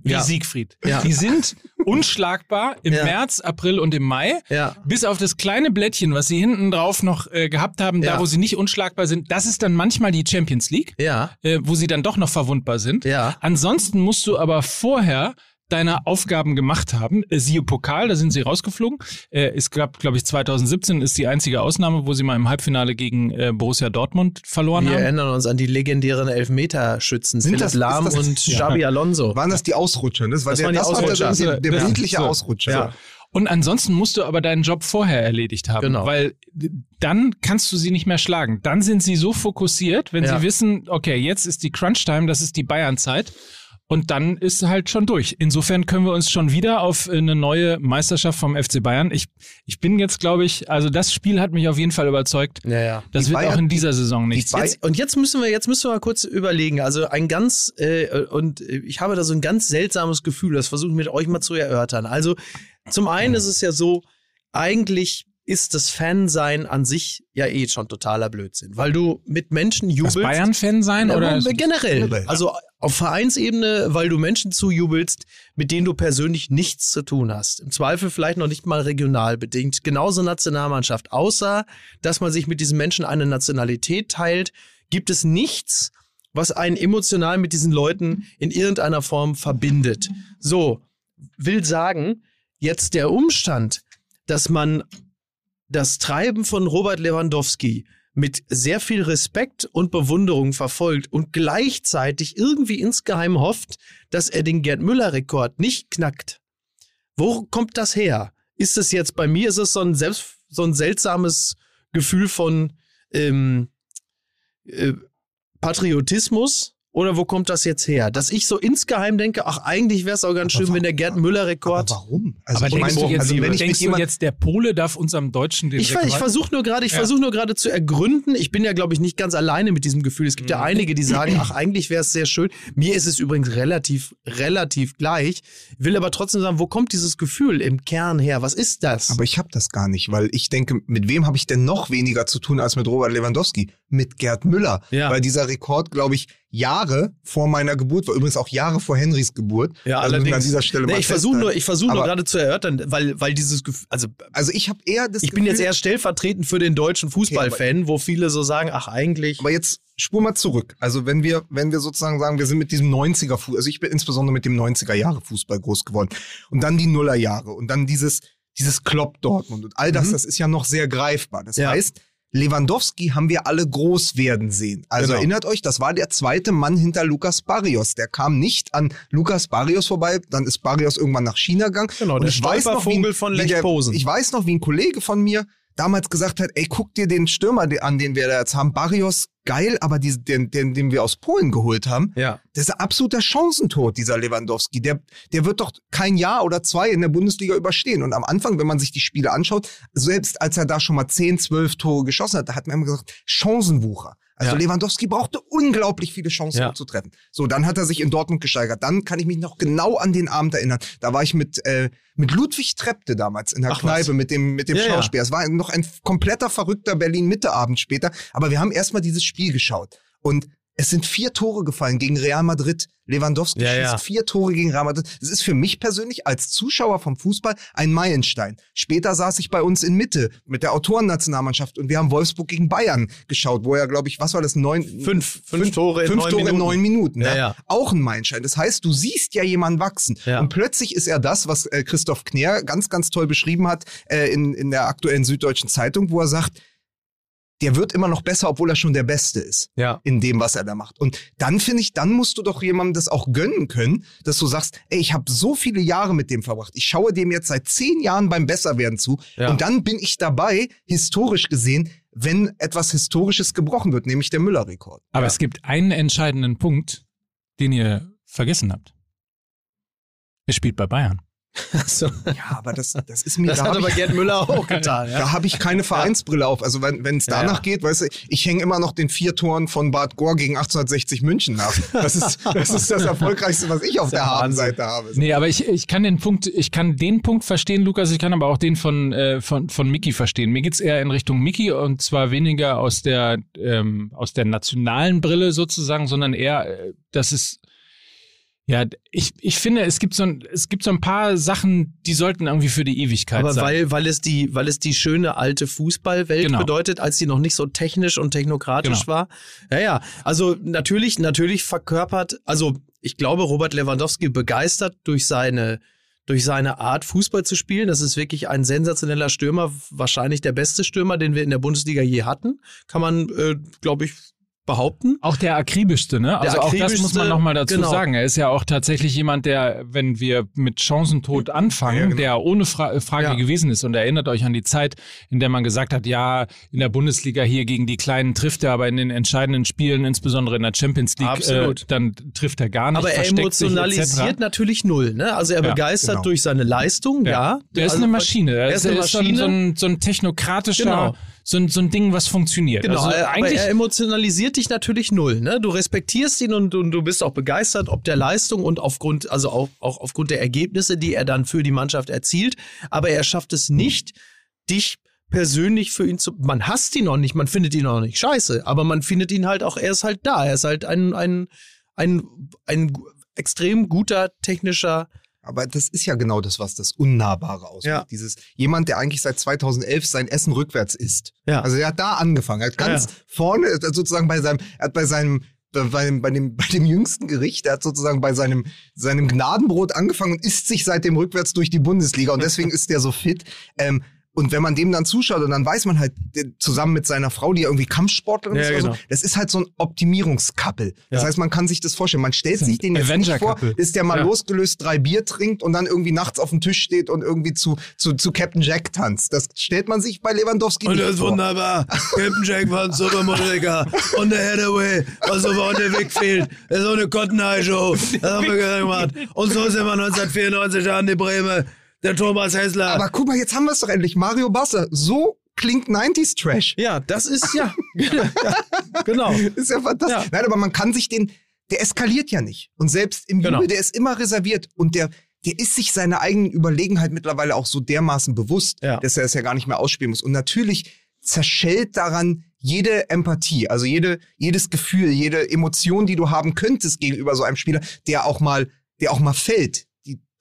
wie Ja. Siegfried. Ja. Die sind unschlagbar im Ja. März, April und im Mai. Ja. Bis auf das kleine Blättchen, was sie hinten drauf noch äh, gehabt haben, da wo sie nicht unschlagbar sind, das ist dann manchmal die Champions League. Ja. äh, wo sie dann doch noch verwundbar sind. Ja. Ansonsten musst du aber vorher deine Aufgaben gemacht haben. Äh, siehe Pokal, da sind sie rausgeflogen. Äh, es gab, glaube ich, 2017 ist die einzige Ausnahme, wo sie mal im Halbfinale gegen äh, Borussia Dortmund verloren Wir haben. erinnern uns an die legendären Elfmeterschützen Sind Philipp das- Lahm das- und Ja. Xabi Alonso. Waren das die Ausrutscher? Das, war Das der, waren die das war Ausrutscher. der, der, der Ja. bildliche So. Ausrutscher. Ja. Und ansonsten musst du aber deinen Job vorher erledigt haben, Genau. weil dann kannst du sie nicht mehr schlagen. Dann sind sie so fokussiert, wenn Ja. sie wissen, okay, jetzt ist die Crunch-Time, das ist die Bayern-Zeit. Und dann ist halt schon durch. Insofern können wir uns schon wieder auf eine neue Meisterschaft vom FC Bayern. Ich, ich bin jetzt, glaube ich, also das Spiel hat mich auf jeden Fall überzeugt. Ja, ja. Das Die wird Bayern- auch in dieser Saison nichts. Bay- Jetzt, und jetzt müssen wir jetzt müssen wir mal kurz überlegen. Also ein ganz äh, und ich habe da so ein ganz seltsames Gefühl. Das versuche ich mit euch mal zu erörtern. Also zum einen ist es ja so, eigentlich ist das Fansein an sich ja eh schon totaler Blödsinn, weil du mit Menschen Das jubelst. Bayern-Fan sein Ja, oder? generell. Also auf Vereinsebene, weil du Menschen zujubelst, mit denen du persönlich nichts zu tun hast. Im Zweifel vielleicht noch nicht mal regional bedingt. Genauso Nationalmannschaft. Außer, dass man sich mit diesen Menschen eine Nationalität teilt, gibt es nichts, was einen emotional mit diesen Leuten in irgendeiner Form verbindet. So, will sagen, jetzt der Umstand, dass man das Treiben von Robert Lewandowski mit sehr viel Respekt und Bewunderung verfolgt und gleichzeitig irgendwie insgeheim hofft, dass er den Gerd Müller-Rekord nicht knackt. Wo kommt das her? Ist es jetzt bei mir, ist es so ein, selbst, so ein seltsames Gefühl von ähm, äh, Patriotismus Oder wo kommt das jetzt her? Dass ich so insgeheim denke, ach, eigentlich wäre es auch ganz schön, wenn der Gerd Müller-Rekord. Aber warum? Also aber ich denkst, du jetzt, also wenn ich denkst du jemand, jetzt, der Pole darf unserem Deutschen den Ich, Rekord? ich versuche nur gerade, ich Ja. versuche nur gerade zu ergründen. Ich bin ja, glaube ich, nicht ganz alleine mit diesem Gefühl. Es gibt Mhm. ja einige, die sagen, ach, eigentlich wäre es sehr schön. Mir ist es übrigens relativ, relativ gleich. Will aber trotzdem sagen, wo kommt dieses Gefühl im Kern her? Was ist das? aber ich habe das gar nicht, weil ich denke, mit wem habe ich denn noch weniger zu tun als mit Robert Lewandowski? Mit Gerd Müller. Ja. Weil dieser Rekord, glaube ich, Jahre vor meiner Geburt war. Übrigens auch Jahre vor Henrys Geburt. ja, also wir an dieser Stelle nee, ich versuche nur, ich versuche nur gerade zu erörtern, weil, weil dieses Gefühl, also Also ich habe eher das ich bin jetzt Gefühl- eher stellvertretend für den deutschen Fußballfan, wo viele so sagen, ach, eigentlich. Aber jetzt spur mal zurück. Also wenn wir, wenn wir sozusagen sagen, wir sind mit diesem 90er Fußball, also ich bin insbesondere mit dem 90er Jahre Fußball groß geworden und dann die Nuller Jahre und dann dieses, dieses Klopp Dortmund und all das, Mhm. das ist ja noch sehr greifbar. Das Ja. heißt, Lewandowski haben wir alle groß werden sehen. Also Genau. erinnert euch, das war der zweite Mann hinter Lukas Barrios. Der kam nicht an Lukas Barrios vorbei, dann ist Barrios irgendwann nach China gegangen. Genau, Und der ich weiß noch, wie, von wie Lech der, Posen. Ich weiß noch, wie ein Kollege von mir damals gesagt hat, ey, guck dir den Stürmer an, den wir da jetzt haben. Barrios, geil, aber diese, den, den, den wir aus Polen geholt haben, Ja. das ist ein absoluter Chancentod, dieser Lewandowski. Der, der wird doch kein Jahr oder zwei in der Bundesliga überstehen. Und am Anfang, wenn man sich die Spiele anschaut, selbst als er da schon mal 10, 12 Tore geschossen hat, da hat man immer gesagt, Chancenwucher. Also Ja. Lewandowski brauchte unglaublich viele Chancen, Ja. um zu treffen. So, dann hat er sich in Dortmund gesteigert. Dann kann ich mich noch genau an den Abend erinnern. Da war ich mit, äh, mit Ludwig Trepte damals in der Ach, Kneipe was? mit dem, mit dem Ja. Schauspieler. Es war noch ein kompletter verrückter Berlin-Mitte-Abend später. Aber wir haben erstmal dieses Spiel geschaut. Und es sind vier Tore gefallen gegen Real Madrid. Lewandowski Ja, schießt ja. vier Tore gegen Real Madrid. Das ist für mich persönlich als Zuschauer vom Fußball ein Meilenstein. Später saß ich bei uns in Mitte mit der Autorennationalmannschaft und wir haben Wolfsburg gegen Bayern geschaut, wo er, glaube ich, was war das? Neun, Fünf, fünf Tore in fünf neun Tore Minuten. in neun Minuten. Ja, Ja, ja. Auch ein Meilenstein. Das heißt, du siehst ja jemanden wachsen. Ja. Und plötzlich ist er das, was äh, Christoph Kner ganz, ganz toll beschrieben hat äh, in, in der aktuellen Süddeutschen Zeitung, wo er sagt, der wird immer noch besser, obwohl er schon der Beste ist Ja. in dem, was er da macht. Und dann finde ich, dann musst du doch jemandem das auch gönnen können, dass du sagst, ey, ich habe so viele Jahre mit dem verbracht. Ich schaue dem jetzt seit zehn Jahren beim Besserwerden zu. Ja. Und dann bin ich dabei, historisch gesehen, wenn etwas Historisches gebrochen wird, nämlich der Müller-Rekord. Aber es gibt einen entscheidenden Punkt, den ihr vergessen habt. Er spielt bei Bayern. <laughs> So. Ja, aber das, das ist mir, Das da hat habe aber ich, Gerd Müller <laughs> auch getan. Ja. da hab ich keine Vereinsbrille auf. Also wenn es Ja, danach ja. geht, weißt du, ich hänge immer noch den vier Toren von Bad Gore gegen 1860 München nach. Das ist <laughs> das, ist das Erfolgreichste, was ich auf der ja. Habenseite habe. Nee, aber ich, ich kann den Punkt, ich kann den Punkt verstehen, Lukas, ich kann aber auch den von, äh, von, von Mickey verstehen. Mir geht's eher in Richtung Mickey und zwar weniger aus der, ähm, aus der nationalen Brille sozusagen, sondern eher, äh, dass es ja, ich, ich finde, es gibt, so ein, es gibt so ein paar Sachen, die sollten irgendwie für die Ewigkeit Aber sein. weil, weil, es die, weil es die schöne alte Fußballwelt Genau. bedeutet, als die noch nicht so technisch und technokratisch Genau. war. Ja, ja. Also natürlich, natürlich verkörpert, also ich glaube, Robert Lewandowski begeistert durch seine, durch seine Art, Fußball zu spielen. Das ist wirklich ein sensationeller Stürmer, wahrscheinlich der beste Stürmer, den wir in der Bundesliga je hatten. Kann man, äh, glaube ich, behaupten. Auch der akribischste, ne? Also auch das muss man nochmal dazu genau. sagen. Er ist ja auch tatsächlich jemand, der, wenn wir mit Chancentod anfangen, Ja, genau. der ohne Fra Frage Ja. gewesen ist. Und erinnert euch an die Zeit, in der man gesagt hat, ja, in der Bundesliga hier gegen die Kleinen trifft er, aber in den entscheidenden Spielen, insbesondere in der Champions League, äh, dann trifft er gar nicht. Aber er emotionalisiert natürlich null. Ne? Also er Ja, begeistert genau. durch seine Leistung, ja. Der ist Also, eine Maschine. Er ist eine so ein- Maschine. So ein, so ein technokratischer, Genau. So, ein, so ein Ding, was funktioniert. Genau, also aber eigentlich er emotionalisiert dich natürlich null. Ne? Du respektierst ihn und, und du bist auch begeistert ob der Leistung und aufgrund, also auch, auch aufgrund der Ergebnisse, die er dann für die Mannschaft erzielt. Aber er schafft es nicht, dich persönlich für ihn zu. Man hasst ihn noch nicht, man findet ihn auch nicht scheiße, aber man findet ihn halt auch, er ist halt da. Er ist halt ein, ein, ein, ein extrem guter technischer. Aber das ist ja genau das, was das Unnahbare ausmacht. Ja. Dieses jemand, der eigentlich seit 2011 sein Essen rückwärts isst. Ja. Also er hat da angefangen. Er hat Ja, ganz ja. vorne äh, sozusagen bei seinem, er hat bei seinem bei dem, bei, dem, bei dem jüngsten Gericht, er hat sozusagen bei seinem, seinem Gnadenbrot angefangen und isst sich seitdem rückwärts durch die Bundesliga und deswegen <laughs> ist der so fit. Ähm, Und wenn man dem dann zuschaut und dann weiß man halt, zusammen mit seiner Frau, die ja irgendwie Kampfsportlerin Ja, ist genau. so, das ist halt so ein Optimierungskappel. Das Ja. heißt, man kann sich das vorstellen. Man stellt So sich den jetzt nicht vor, bis der mal Ja. losgelöst drei Bier trinkt und dann irgendwie nachts auf dem Tisch steht und irgendwie zu, zu, zu Captain Jack tanzt. Das stellt man sich bei Lewandowski Und nicht das ist vor. wunderbar. <laughs> Captain Jack war ein Supermodeliker. Und der Hathaway, was aber an der Weg fehlt. Das ist so eine Cotton Eye Show. Das haben wir <laughs> gemacht. Und so sind wir 1994 an die Breme. Der Thomas Hessler. Aber guck mal, jetzt haben wir es doch endlich. Mario Basser. So klingt 90s Trash. ja, das ist ja. ja genau. <laughs> Ist ja fantastisch. Ja. Nein, aber man kann sich den, der eskaliert ja nicht. Und selbst im Genau. Jubel, der ist immer reserviert und der, der ist sich seiner eigenen Überlegenheit mittlerweile auch so dermaßen bewusst, Ja. dass er es ja gar nicht mehr ausspielen muss. Und natürlich zerschellt daran jede Empathie, also jede, jedes Gefühl, jede Emotion, die du haben könntest gegenüber so einem Spieler, der auch mal, der auch mal fällt.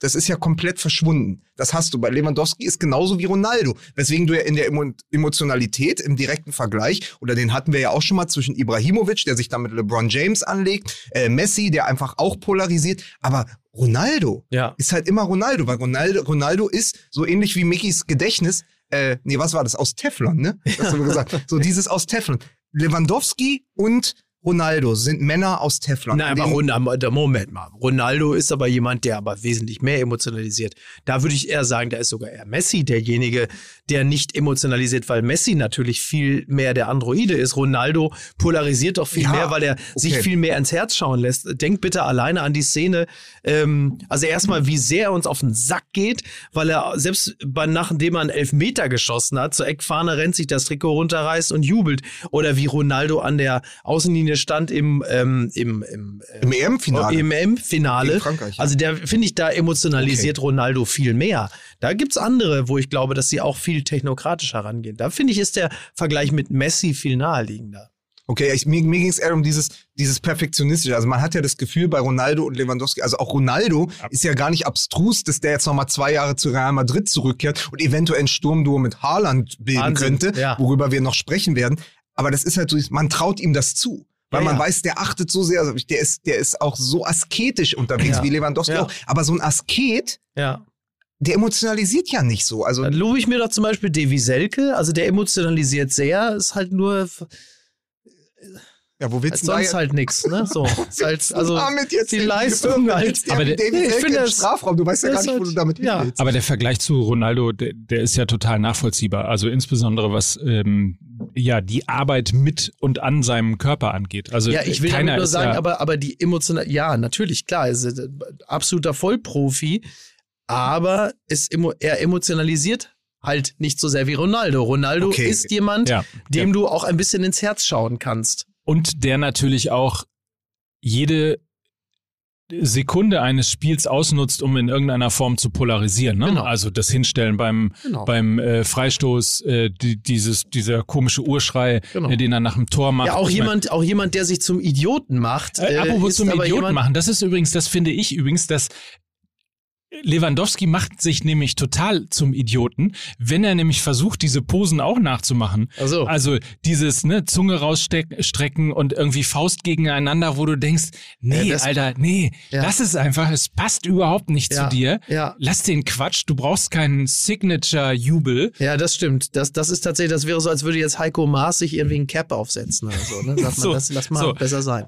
Das ist ja komplett verschwunden. Das hast du. Bei Lewandowski ist genauso wie Ronaldo. Weswegen du ja in der Emo Emotionalität im direkten Vergleich, oder den hatten wir ja auch schon mal zwischen Ibrahimovic, der sich da mit LeBron James anlegt, äh, Messi, der einfach auch polarisiert, aber Ronaldo Ja. ist halt immer Ronaldo, weil Ronaldo, Ronaldo ist so ähnlich wie Mickys Gedächtnis, äh, nee, was war das? Aus Teflon, ne? Das hast du gesagt. <laughs> So dieses aus Teflon. Lewandowski und Ronaldo sind Männer aus Teflon. Nein, aber Ronaldo, Moment mal. Ronaldo ist aber jemand, der aber wesentlich mehr emotionalisiert. Da würde ich eher sagen, da ist sogar eher Messi derjenige, der nicht emotionalisiert, weil Messi natürlich viel mehr der Androide ist. Ronaldo polarisiert doch viel Ja, mehr, weil er sich okay. viel mehr ins Herz schauen lässt. Denk bitte alleine an die Szene. Ähm, also erstmal, wie sehr er uns auf den Sack geht, weil er selbst bei, nachdem er einen Elfmeter geschossen hat, zur Eckfahne rennt sich das Trikot runterreißt und jubelt. Oder wie Ronaldo an der Außenlinie stand im, ähm, im, im, äh, Im EM-Finale. im EM-Finale. Frankreich, ja. Also der finde ich, da emotionalisiert Ronaldo viel mehr. Da gibt's andere, wo ich glaube, dass sie auch viel technokratisch herangehen. Da finde ich, ist der Vergleich mit Messi viel naheliegender. Okay, ich, mir, mir ging es eher um dieses, dieses Perfektionistische. Also man hat ja das Gefühl bei Ronaldo und Lewandowski, also auch Ronaldo ist ja gar nicht abstrus, dass der jetzt nochmal zwei Jahre zu Real Madrid zurückkehrt und eventuell ein Sturmduo mit Haaland bilden Wahnsinn, könnte, ja. worüber wir noch sprechen werden. Aber das ist halt so, man traut ihm das zu. Weil Ja, man ja. weiß, der achtet so sehr, also der ist, der ist auch so asketisch unterwegs wie Lewandowski auch. Aber so ein Asket, der emotionalisiert ja nicht so. Also Dann lobe ich mir doch zum Beispiel Davy Selke, also der emotionalisiert sehr, ist halt nur ja, wo willst du sonst halt nix, ne? So. <laughs> Halt, also damit jetzt die hin? Leistung halt. Aber der- David ich finde das- Strafraum. Du weißt ja gar nicht, wo halt- du damit hin ja. willst. Aber der Vergleich zu Ronaldo, der, der ist ja total nachvollziehbar. Also insbesondere was ähm, ja die Arbeit mit und an seinem Körper angeht. Also Ja, ich will keiner damit nur sagen, ja, aber, aber die emotional, ja, natürlich, klar, ist äh, absoluter Vollprofi, aber ist emo, er emotionalisiert halt nicht so sehr wie Ronaldo. Ronaldo Okay. ist jemand, Ja, dem ja. du auch ein bisschen ins Herz schauen kannst. Und der natürlich auch jede Sekunde eines Spiels ausnutzt, um in irgendeiner Form zu polarisieren. Ne? Genau. Also das Hinstellen beim Genau. beim äh, Freistoß, äh, die, dieses dieser komische Urschrei, Genau. äh, den er nach dem Tor macht. ja, auch Ich mein, jemand, auch jemand, der sich zum Idioten macht. Äh, äh, apropos zum Idioten jemand, machen, das ist übrigens, das finde ich übrigens, dass Lewandowski macht sich nämlich total zum Idioten, wenn er nämlich versucht, diese Posen auch nachzumachen. Also, Also dieses ne, Zunge rausstrecken und irgendwie Faust gegeneinander, wo du denkst, nee, Ja, Alter, nee, Ja. das ist einfach, es passt überhaupt nicht Ja, zu dir. ja. Lass den Quatsch, du brauchst keinen Signature-Jubel. Ja, das stimmt. Das, das ist tatsächlich, das wäre so, als würde jetzt Heiko Maas sich irgendwie ein Cap aufsetzen oder so. Ne? Sagt man, <laughs> So, das, lass mal so. besser sein.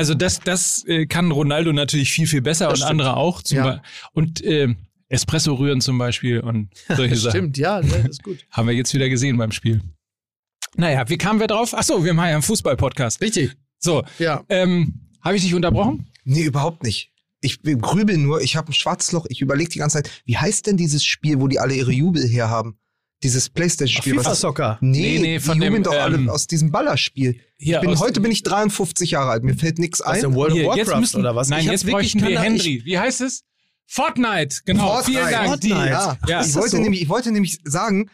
Also das, das äh, kann Ronaldo natürlich viel, viel besser Das und stimmt. andere auch. Zum Ja. Und äh, Espresso rühren zum Beispiel und <laughs> solche Sachen. Stimmt, ja, ne, das ist gut. Haben wir jetzt wieder gesehen beim Spiel. Naja, wie kamen wir drauf? Ach so, wir machen ja einen Fußball-Podcast. Richtig, So, ja. ähm, habe ich dich unterbrochen? Nee, überhaupt nicht. Ich grübel nur, ich habe ein schwarzes Loch, ich überlege die ganze Zeit, wie heißt denn dieses Spiel, wo die alle ihre Jubel herhaben? Dieses Playstation-Spiel. FIFA was- Soccer. Nee, Nee, nee, die von jubeln dem, doch ähm, alle aus diesem Ballerspiel. Hier Ich bin, aus- heute bin ich 53 Jahre alt, mir fällt nichts Aus ein. dem World of jetzt Warcraft müssen, oder was? Nein, Ich jetzt wirklich bräuchten wir Henry. Wie heißt es? Fortnite, genau. Fortnite. Vielen Dank. Fortnite. Die, Ja, Ja. ich, Ist wollte so? nämlich, ich wollte nämlich sagen,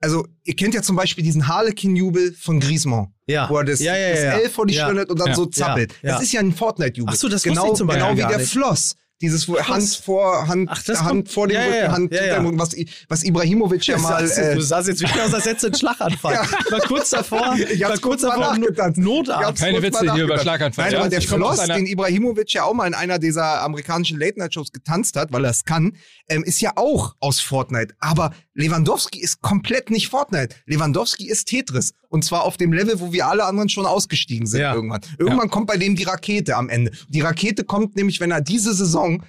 also ihr kennt ja zum Beispiel diesen Harlequin-Jubel von Griezmann. Ja. Wo er das, Ja, ja, ja, das. L vor die Ja. Stirn hat und dann Ja. so zappelt. Ja. Das ist ja ein Fortnite-Jubel. Ach so, das genau, ich zum Beispiel Genau wie der. Floss. Dieses wo Hand vor Hand, Ach, das Hand kommt- vor dem ja, Rücken, ja. Hand Ja, hinter dem ja. Rücken, was, was Ibrahimovic ja mal. Äh, du sahst jetzt wirklich aus, als hättest du einen Schlaganfall. <laughs> Ja. Ich war kurz davor, <laughs> Ich war hab's kurz davor. Notarzt. Keine Witze hier über. Schlaganfall. Nein, Ja, aber der einer- den Ibrahimovic ja auch mal in einer dieser amerikanischen Late-Night-Shows getanzt hat, weil er es kann, ähm, ist ja auch aus Fortnite. Aber Lewandowski ist komplett nicht Fortnite. Lewandowski ist Tetris. Und zwar auf dem Level, wo wir alle anderen schon ausgestiegen sind Ja. irgendwann. Irgendwann kommt bei dem die Rakete am Ende. Die Rakete kommt nämlich, wenn er diese Saison,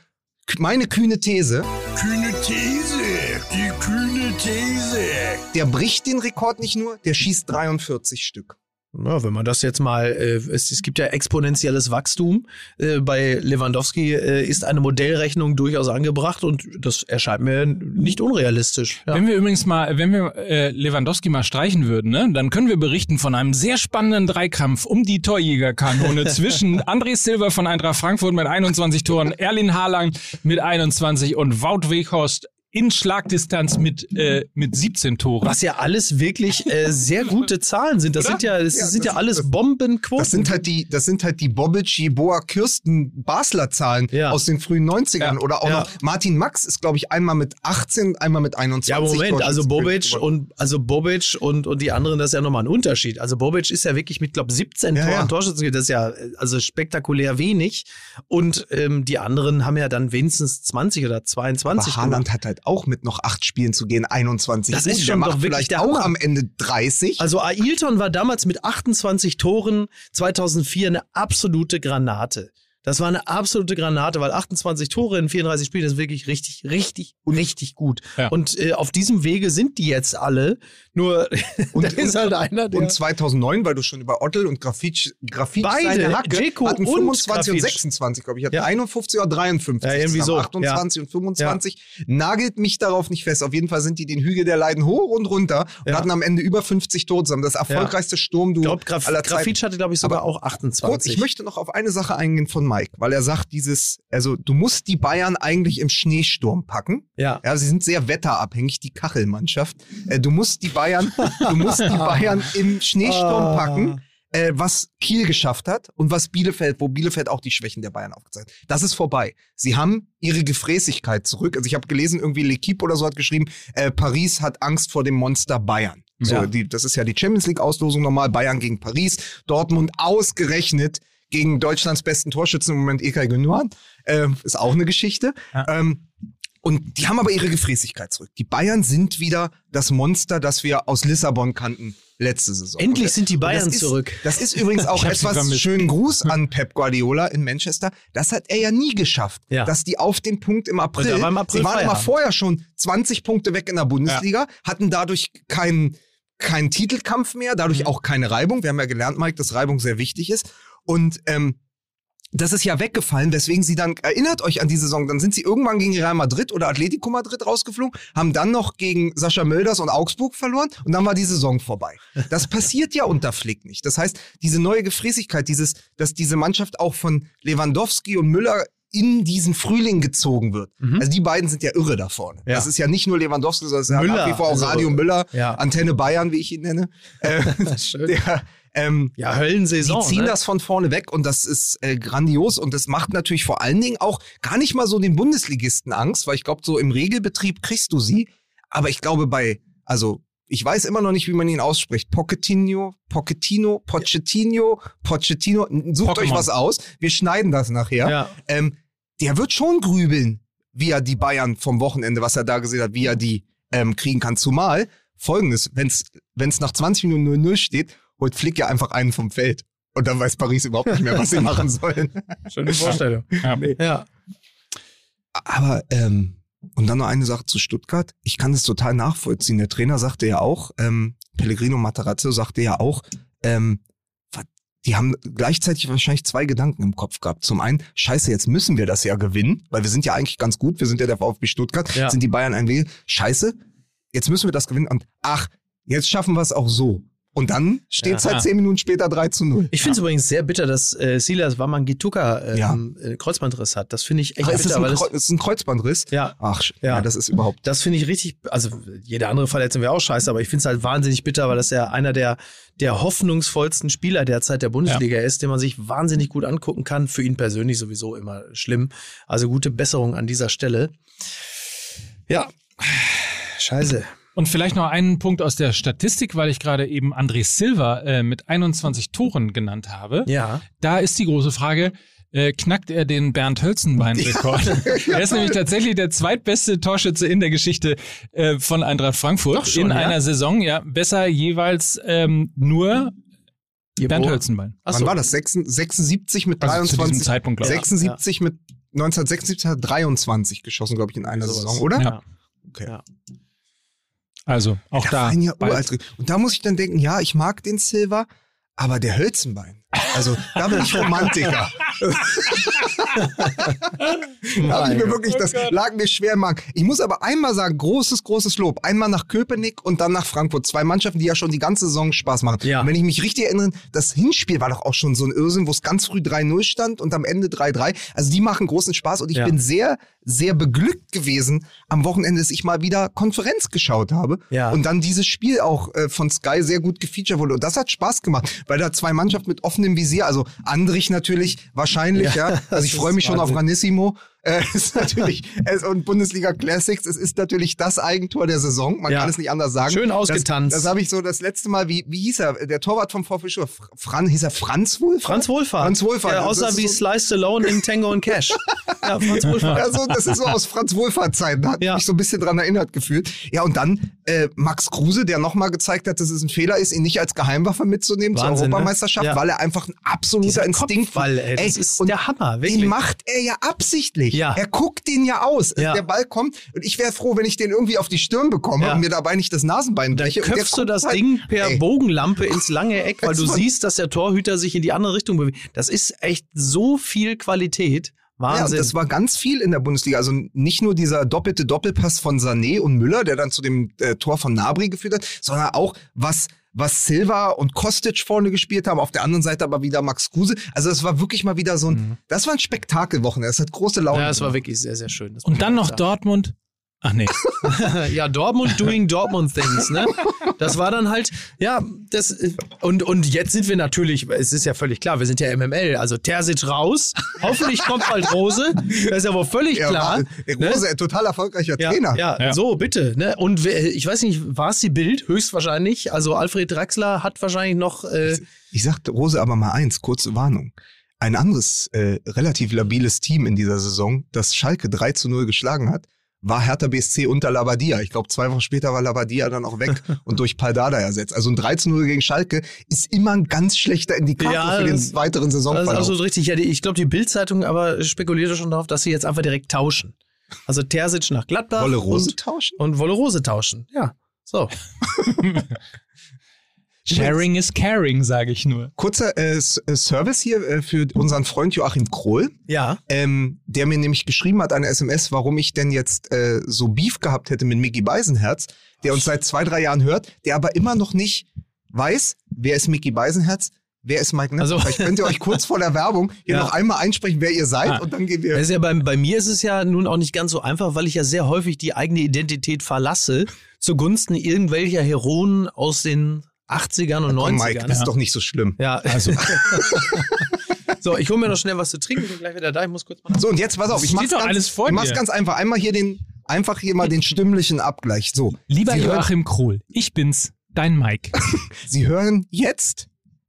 meine kühne These, Kühne These, die kühne These. der bricht den Rekord nicht nur, der schießt 43 Stück. Ja, wenn man das jetzt mal, äh, es, es gibt ja exponentielles Wachstum. Äh, bei Lewandowski äh, ist eine Modellrechnung durchaus angebracht und das erscheint mir nicht unrealistisch. Ja. Wenn wir übrigens mal, wenn wir äh, Lewandowski mal streichen würden, ne, dann können wir berichten von einem sehr spannenden Dreikampf um die Torjägerkanone <laughs> zwischen André Silva von Eintracht Frankfurt mit 21 Toren, Erlin Haaland mit 21 und Wout Weghorst in Schlagdistanz mit, äh, mit 17 Toren. Was ja alles wirklich äh, sehr gute Zahlen sind. Das Oder? sind ja, das Ja, sind das- ja alles das- Bombenquoten. Das sind halt die, das sind halt die Bobic, Jeboa, Kirsten, Basler Zahlen Ja. aus den frühen 90ern. Ja. Oder auch Ja. noch Martin Max ist, glaube ich, einmal mit 18, einmal mit 21. Ja, Moment, also Bobic und also Bobic und, und die anderen, das ist ja nochmal ein Unterschied. Also Bobic ist ja wirklich mit, glaube 17 Ja, Toren ja. Torschützen, das ist ja also spektakulär wenig. Und ähm, die anderen haben ja dann wenigstens 20 oder 22 Aber Haaland hat halt auch mit noch acht Spielen zu gehen, 21. Das ist der schon doch wirklich der auch Hammer. am Ende 30. Also Ailton war damals mit 28 Toren 2004 eine absolute Granate. Das war eine absolute Granate, weil 28 Tore in 34 Spielen ist wirklich richtig, richtig, richtig gut. Ja. Und äh, auf diesem Wege sind die jetzt alle. Nur <laughs> Und- da ist halt einer, der und 2009, weil du schon über Ottel und Grafitsch, Grafitsch Beide, seine Hacke, Dzeko hatten und 25 und, Grafitsch. 26, glaube ich. Hatten Ja. 51 oder 53. Ja, irgendwie so, 28 und 25. Nagelt mich darauf nicht fest. Auf jeden Fall sind die den Hügel der Leiden hoch und runter und Ja. hatten am Ende über 50 Tore zusammen. Das erfolgreichste Sturmduo Ich glaube, Graf, aller Zeiten. Grafitsch hatte, glaube ich, sogar Aber auch 28. Kurz, ich möchte noch auf eine Sache eingehen von Mike, weil er sagt, dieses, also du musst die Bayern eigentlich im Schneesturm packen. ja. Ja, sie sind sehr wetterabhängig, die Kachelmannschaft. Äh, du musst die Bayern, du musst die Bayern <laughs> im Schneesturm Ah. packen, äh, was Kiel geschafft hat und was Bielefeld, wo Bielefeld auch die Schwächen der Bayern aufgezeigt hat. Das ist vorbei. Sie haben ihre Gefräßigkeit zurück. Also ich habe gelesen, irgendwie L'Equipe oder so hat geschrieben, äh, Paris hat Angst vor dem Monster Bayern. So, Ja. die, das ist ja die Champions League Auslosung normal. Bayern gegen Paris, Dortmund ausgerechnet gegen Deutschlands besten Torschützen im Moment Ilkay Gündogan. Ähm, ist auch eine Geschichte. Ja. Ähm, und die haben aber ihre Gefräßigkeit zurück. Die Bayern sind wieder das Monster, das wir aus Lissabon kannten letzte Saison. Endlich sind die Bayern das ist, zurück. Das ist übrigens <laughs> auch etwas, schönen Gruß <laughs> an Pep Guardiola in Manchester. Das hat er ja nie geschafft, Ja. dass die auf den Punkt im April, war im April sie waren immer vorher schon 20 Punkte weg in der Bundesliga, hatten dadurch keinen keinen Titelkampf mehr, dadurch Mhm. auch keine Reibung. Wir haben ja gelernt, Mike, dass Reibung sehr wichtig ist. Und ähm, das ist ja weggefallen, weswegen sie dann, erinnert euch an die Saison, dann sind sie irgendwann gegen Real Madrid oder Atletico Madrid rausgeflogen, haben dann noch gegen Sascha Mölders und Augsburg verloren und dann war die Saison vorbei. Das passiert ja unter Flick nicht. Das heißt, diese neue Gefräßigkeit, dieses, dass diese Mannschaft auch von Lewandowski und Müller in diesen Frühling gezogen wird. Mhm. Also die beiden sind ja irre da vorne. Ja. Das ist ja nicht nur Lewandowski, sondern es ist ja Müller, nach wie vor auch also- Radio Müller, Ja. Antenne Bayern, wie ich ihn nenne. <laughs> Äh, Schön. der, ähm, Ja, Höllensaison. die ziehen ne? das von vorne weg und das ist äh, grandios und das macht natürlich vor allen Dingen auch gar nicht mal so den Bundesligisten Angst, weil ich glaube, so im Regelbetrieb kriegst du sie. Aber ich glaube bei, also ich weiß immer noch nicht, wie man ihn ausspricht. Pochettino, Pochettino, Pochettino, Pochettino. Sucht euch Pokémon. was aus. Wir schneiden das nachher. Ja. Ähm, der wird schon grübeln, wie er die Bayern vom Wochenende, was er da gesehen hat, wie er die ähm, kriegen kann. Zumal folgendes, wenn es nach 20 Minuten 0-0 steht, holt Flick ja einfach einen vom Feld. Und dann weiß Paris überhaupt nicht mehr, was sie <laughs> machen sollen. Schöne Vorstellung. Ja. Ja. Aber, ähm, und dann noch eine Sache zu Stuttgart. Ich kann das total nachvollziehen. Der Trainer sagte ja auch, ähm, Pellegrino Matarazzo sagte ja auch, ähm, die haben gleichzeitig wahrscheinlich zwei Gedanken im Kopf gehabt. Zum einen, scheiße, jetzt müssen wir das ja gewinnen, weil wir sind ja eigentlich ganz gut. Wir sind ja der VfB Stuttgart, Ja. sind die Bayern ein Weg. Scheiße, jetzt müssen wir das gewinnen. Und ach, jetzt schaffen wir es auch so. Und dann steht es halt zehn Minuten später 3 zu 0. Ich finde es übrigens sehr bitter, dass äh, Silas Wamangituka äh, Ja. äh, Kreuzbandriss hat. Das finde ich echt Ach, ist, das bitter. ein weil das, Kreu- ist ein Kreuzbandriss? ja, Ach, Ja. ja. das ist überhaupt. das finde ich richtig, also jede andere Verletzung wäre auch scheiße, aber ich finde es halt wahnsinnig bitter, weil das ja einer der, der hoffnungsvollsten Spieler derzeit der Bundesliga ist, den man sich wahnsinnig gut angucken kann. Für ihn persönlich sowieso immer schlimm. Also gute Besserung an dieser Stelle. Ja, scheiße. Und vielleicht noch einen Punkt aus der Statistik, weil ich gerade eben André Silva äh, mit 21 Toren genannt habe. Ja. Da ist die große Frage, äh, knackt er den Bernd Hölzenbein-Rekord? <laughs> er ist nämlich tatsächlich der zweitbeste Torschütze in der Geschichte äh, von Eintracht Frankfurt Doch schon, in ja? einer Saison. Ja, besser jeweils ähm, nur Bernd Hölzenbein. Ach Wann so. war das? 76 76 mit Also zu diesem 23. Zeitpunkt, glaube ich. 76 mit 1976 hat er 23 geschossen, glaube ich, in einer. Saison, oder? Ja. Okay. Also auch Da da. ja. Und da muss ich dann denken, ja, ich mag den Silver, aber der Hölzenbein. Also da bin ich Romantiker. <laughs> da habe ich mir wirklich, das lag mir schwer im Magen. Ich muss aber einmal sagen, großes, großes Lob. Einmal nach Köpenick und dann nach Frankfurt. Zwei Mannschaften, die ja schon die ganze Saison Spaß machen. Ja. Und wenn ich mich richtig erinnere, das Hinspiel war doch auch schon so ein Irrsinn, wo es ganz früh 3-0 stand und am Ende 3-3. Also die machen großen Spaß und ich Ja. bin sehr, sehr beglückt gewesen am Wochenende, dass ich mal wieder Konferenz geschaut habe. Ja. Und dann dieses Spiel auch äh, von Sky sehr gut gefeatured wurde. Und das hat Spaß gemacht, weil da zwei Mannschaften mit offenem Visier, also Andrich natürlich wahrscheinlich, Ja, ja. <laughs> Also ich freue mich schon auf Wahnsinn. Ranissimo. Äh, ist natürlich, <laughs> es, und Bundesliga Classics, es ist natürlich das Eigentor der Saison. Man Ja. kann es nicht anders sagen. Schön Das, ausgetanzt. das habe ich so das letzte Mal, wie, wie hieß er? Der Torwart vom Fr- Fran, hieß er Franz Wohlfahrt? Franz Wohlfahrt. Franz Wohlfahrt. Der Das aussah wie so- Slice Stallone in Tango und Cash. <laughs> ja, Franz Wohlfahrt. Ja, so, das ist so aus Franz Wohlfahrt Zeiten. Da hat Ja. mich so ein bisschen dran erinnert gefühlt. Ja, und dann äh, Max Kruse, der nochmal gezeigt hat, dass es ein Fehler ist, ihn nicht als Geheimwaffe mitzunehmen zur Wahnsinn, ne? Europameisterschaft, Ja. weil er einfach ein absoluter Instinkt Kopfball, ey, das ist der Hammer, wirklich. Den macht er ja absichtlich. Ja. Er guckt den ja aus. Ja. Der Ball kommt und ich wäre froh, wenn ich den irgendwie auf die Stirn bekomme Ja. und mir dabei nicht das Nasenbein Dann breche. Der köpfst du das halt- Ding per Ey. Bogenlampe ins lange Eck, weil du war- siehst, dass der Torhüter sich in die andere Richtung bewegt. Das ist echt so viel Qualität. Ja, Wahnsinn. das war ganz viel in der Bundesliga. Also nicht nur dieser doppelte Doppelpass von Sané und Müller, der dann zu dem äh, Tor von Nabri geführt hat, sondern auch was was Silva und Kostic vorne gespielt haben, auf der anderen Seite aber wieder Max Kruse. Also es war wirklich mal wieder so ein, das war ein Spektakelwochenende. Das hat große Laune. ja, es war wirklich sehr, sehr schön. Das Und dann noch sagen. Dortmund. Ach nee. <laughs> ja, Dortmund doing Dortmund things, ne? Das war dann halt, ja, das, und, und jetzt sind wir natürlich, es ist ja völlig klar, wir sind ja MML, also Terzic raus, hoffentlich kommt bald Rose, das ist ja wohl völlig Ja, klar. war- äh, Rose, ein total erfolgreicher Ja, Trainer. ja, Ja. so, bitte. Ne? Und ich weiß nicht, war es die Bild? Höchstwahrscheinlich. Also Alfred Draxler hat wahrscheinlich noch. Äh, Ich sagte Rose aber mal eins, kurze Warnung. Ein anderes äh, relativ labiles Team in dieser Saison, das Schalke 3 zu 0 geschlagen hat, war Hertha BSC unter Labadia. Ich glaube, zwei Wochen später war Labadia dann auch weg <laughs> und durch Paldada ersetzt. Also ein 3 zu 0 gegen Schalke ist immer ein ganz schlechter Indikator Ja, für den das- weiteren das ist Saisonverlauf. absolut richtig. Ja, die, ich glaube, die Bild-Zeitung aber spekulierte schon darauf, dass sie jetzt einfach direkt tauschen. Also Terzic nach Gladbach. Wolle Rose und, tauschen? und Wolle Rose tauschen. Ja. So. <laughs> Sharing is caring, sage ich nur. Kurzer äh, äh, Service hier äh, für unseren Freund Joachim Krohl. Ja. ähm, der mir nämlich geschrieben hat, eine SMS, warum ich denn jetzt äh, so Beef gehabt hätte mit Mickey Beisenherz, der uns seit zwei, drei Jahren hört, der aber immer noch nicht weiß, wer ist Mickey Beisenherz, wer ist Mike Neff. Also- Vielleicht könnt ihr euch kurz vor der Werbung hier Ja. noch einmal einsprechen, wer ihr seid Ah. und dann gehen wir... ist ja bei, bei mir ist es ja nun auch nicht ganz so einfach, weil ich ja sehr häufig die eigene Identität verlasse zugunsten irgendwelcher Heroen aus den 80ern und Komm, 90ern. Mike, das ist doch nicht so schlimm. Ja, also. <laughs> so, ich hole mir noch schnell was zu trinken, bin gleich wieder da. Ich muss kurz mal. So, und jetzt pass auf, ich mach's, doch ganz, alles vor ich mach's ganz einfach. Einmal hier den, einfach hier mal den stimmlichen Abgleich. So, Lieber Sie hören- Joachim Krohl, ich bin's, dein Mike. <laughs> Sie hören jetzt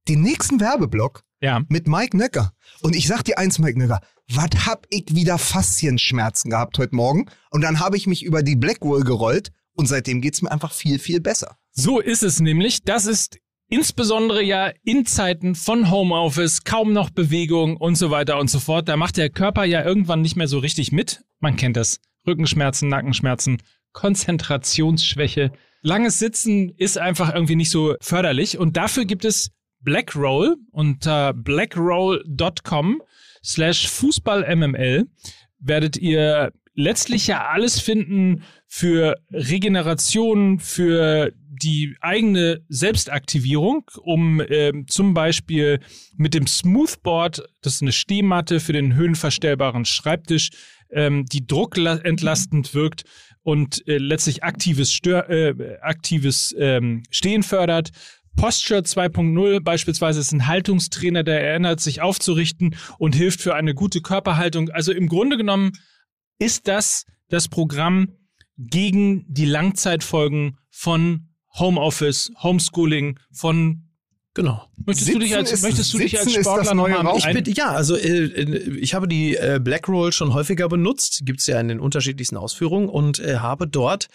den nächsten Werbeblock Ja. mit Mike Nöcker. Und ich sag dir eins, Mike Nöcker, was hab ich wieder Faszienschmerzen gehabt heute Morgen? Und dann habe ich mich über die Blackwall gerollt und seitdem geht's mir einfach viel, viel besser. So ist es nämlich. Das ist insbesondere ja in Zeiten von Homeoffice, kaum noch Bewegung und so weiter und so fort. Da macht der Körper ja irgendwann nicht mehr so richtig mit. Man kennt das. Rückenschmerzen, Nackenschmerzen, Konzentrationsschwäche. Langes Sitzen ist einfach irgendwie nicht so förderlich. Und dafür gibt es Blackroll unter blackroll.com slash FußballMML werdet ihr letztlich ja alles finden für Regeneration, für die eigene Selbstaktivierung, um ähm, zum Beispiel mit dem Smoothboard, das ist eine Stehmatte für den höhenverstellbaren Schreibtisch, ähm, die druckentlastend wirkt und äh, letztlich aktives, Stör äh, aktives ähm, Stehen fördert. Posture 2.0 beispielsweise ist ein Haltungstrainer, der erinnert, sich aufzurichten und hilft für eine gute Körperhaltung. Also im Grunde genommen ist das das Programm gegen die Langzeitfolgen von Homeoffice, Homeschooling, von Genau. Möchtest du dich Sitzen als, ist- möchtest du dich Sitzen als Sportler nochmal Rauchen. Ich bin, ja, also äh, äh, ich habe die äh, Black Roll schon häufiger benutzt, gibt's ja in den unterschiedlichsten Ausführungen und äh, habe dort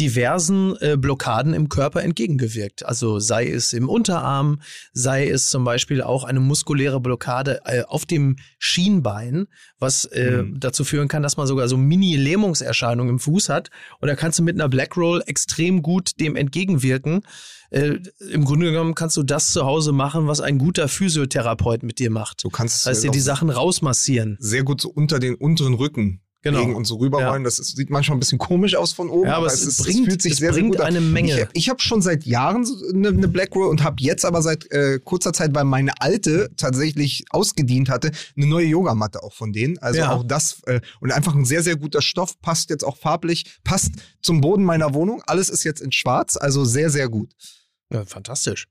diversen äh, Blockaden im Körper entgegengewirkt. Also sei es im Unterarm, sei es zum Beispiel auch eine muskuläre Blockade äh, auf dem Schienbein, was äh, dazu führen kann, dass man sogar so Mini-Lähmungserscheinungen im Fuß hat. Und da kannst du mit einer Black Roll extrem gut dem entgegenwirken. Äh, Im Grunde genommen kannst du das zu Hause machen, was ein guter Physiotherapeut mit dir macht. Du kannst Das heißt, dir die auch Sachen rausmassieren. sehr gut so unter den unteren Rücken Genau. legen und so rüberrollen. Das ist, sieht manchmal ein bisschen komisch aus von oben. Ja, aber es bringt- es bringt an. eine Menge. Ich, ich habe schon seit Jahren eine, eine Black Roll und habe jetzt aber seit äh, kurzer Zeit, weil meine alte tatsächlich ausgedient hatte, eine neue Yogamatte auch von denen. Also Ja. auch das äh, und einfach ein sehr, sehr guter Stoff, passt jetzt auch farblich, passt zum Boden meiner Wohnung. Alles ist jetzt in schwarz, also sehr, sehr gut. Ja, fantastisch.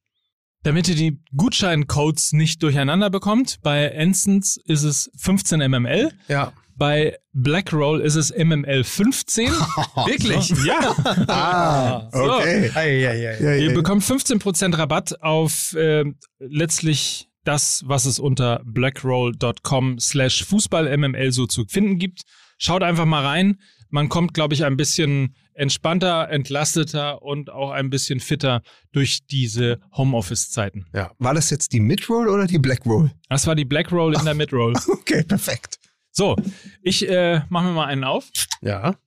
Damit ihr die Gutscheincodes nicht durcheinander bekommt, bei Ensons ist es 15 mml, Ja. Bei Blackroll ist es mml 15. <laughs> Wirklich? Ja. <laughs> Ah, So. okay. Ja, Ihr ja. bekommt 15% Rabatt auf äh, letztlich das, was es unter blackroll.com slash fußballmml so zu finden gibt. Schaut einfach mal rein. Man kommt, glaube ich, ein bisschen entspannter, entlasteter und auch ein bisschen fitter durch diese Homeoffice-Zeiten. War das jetzt die Midroll oder die Black Roll? Das war die Blackroll in der Midroll. <laughs> Okay, perfekt. So, ich äh, mache mir mal einen auf. Ja.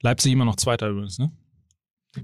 Leipzig immer noch Zweiter übrigens, ne?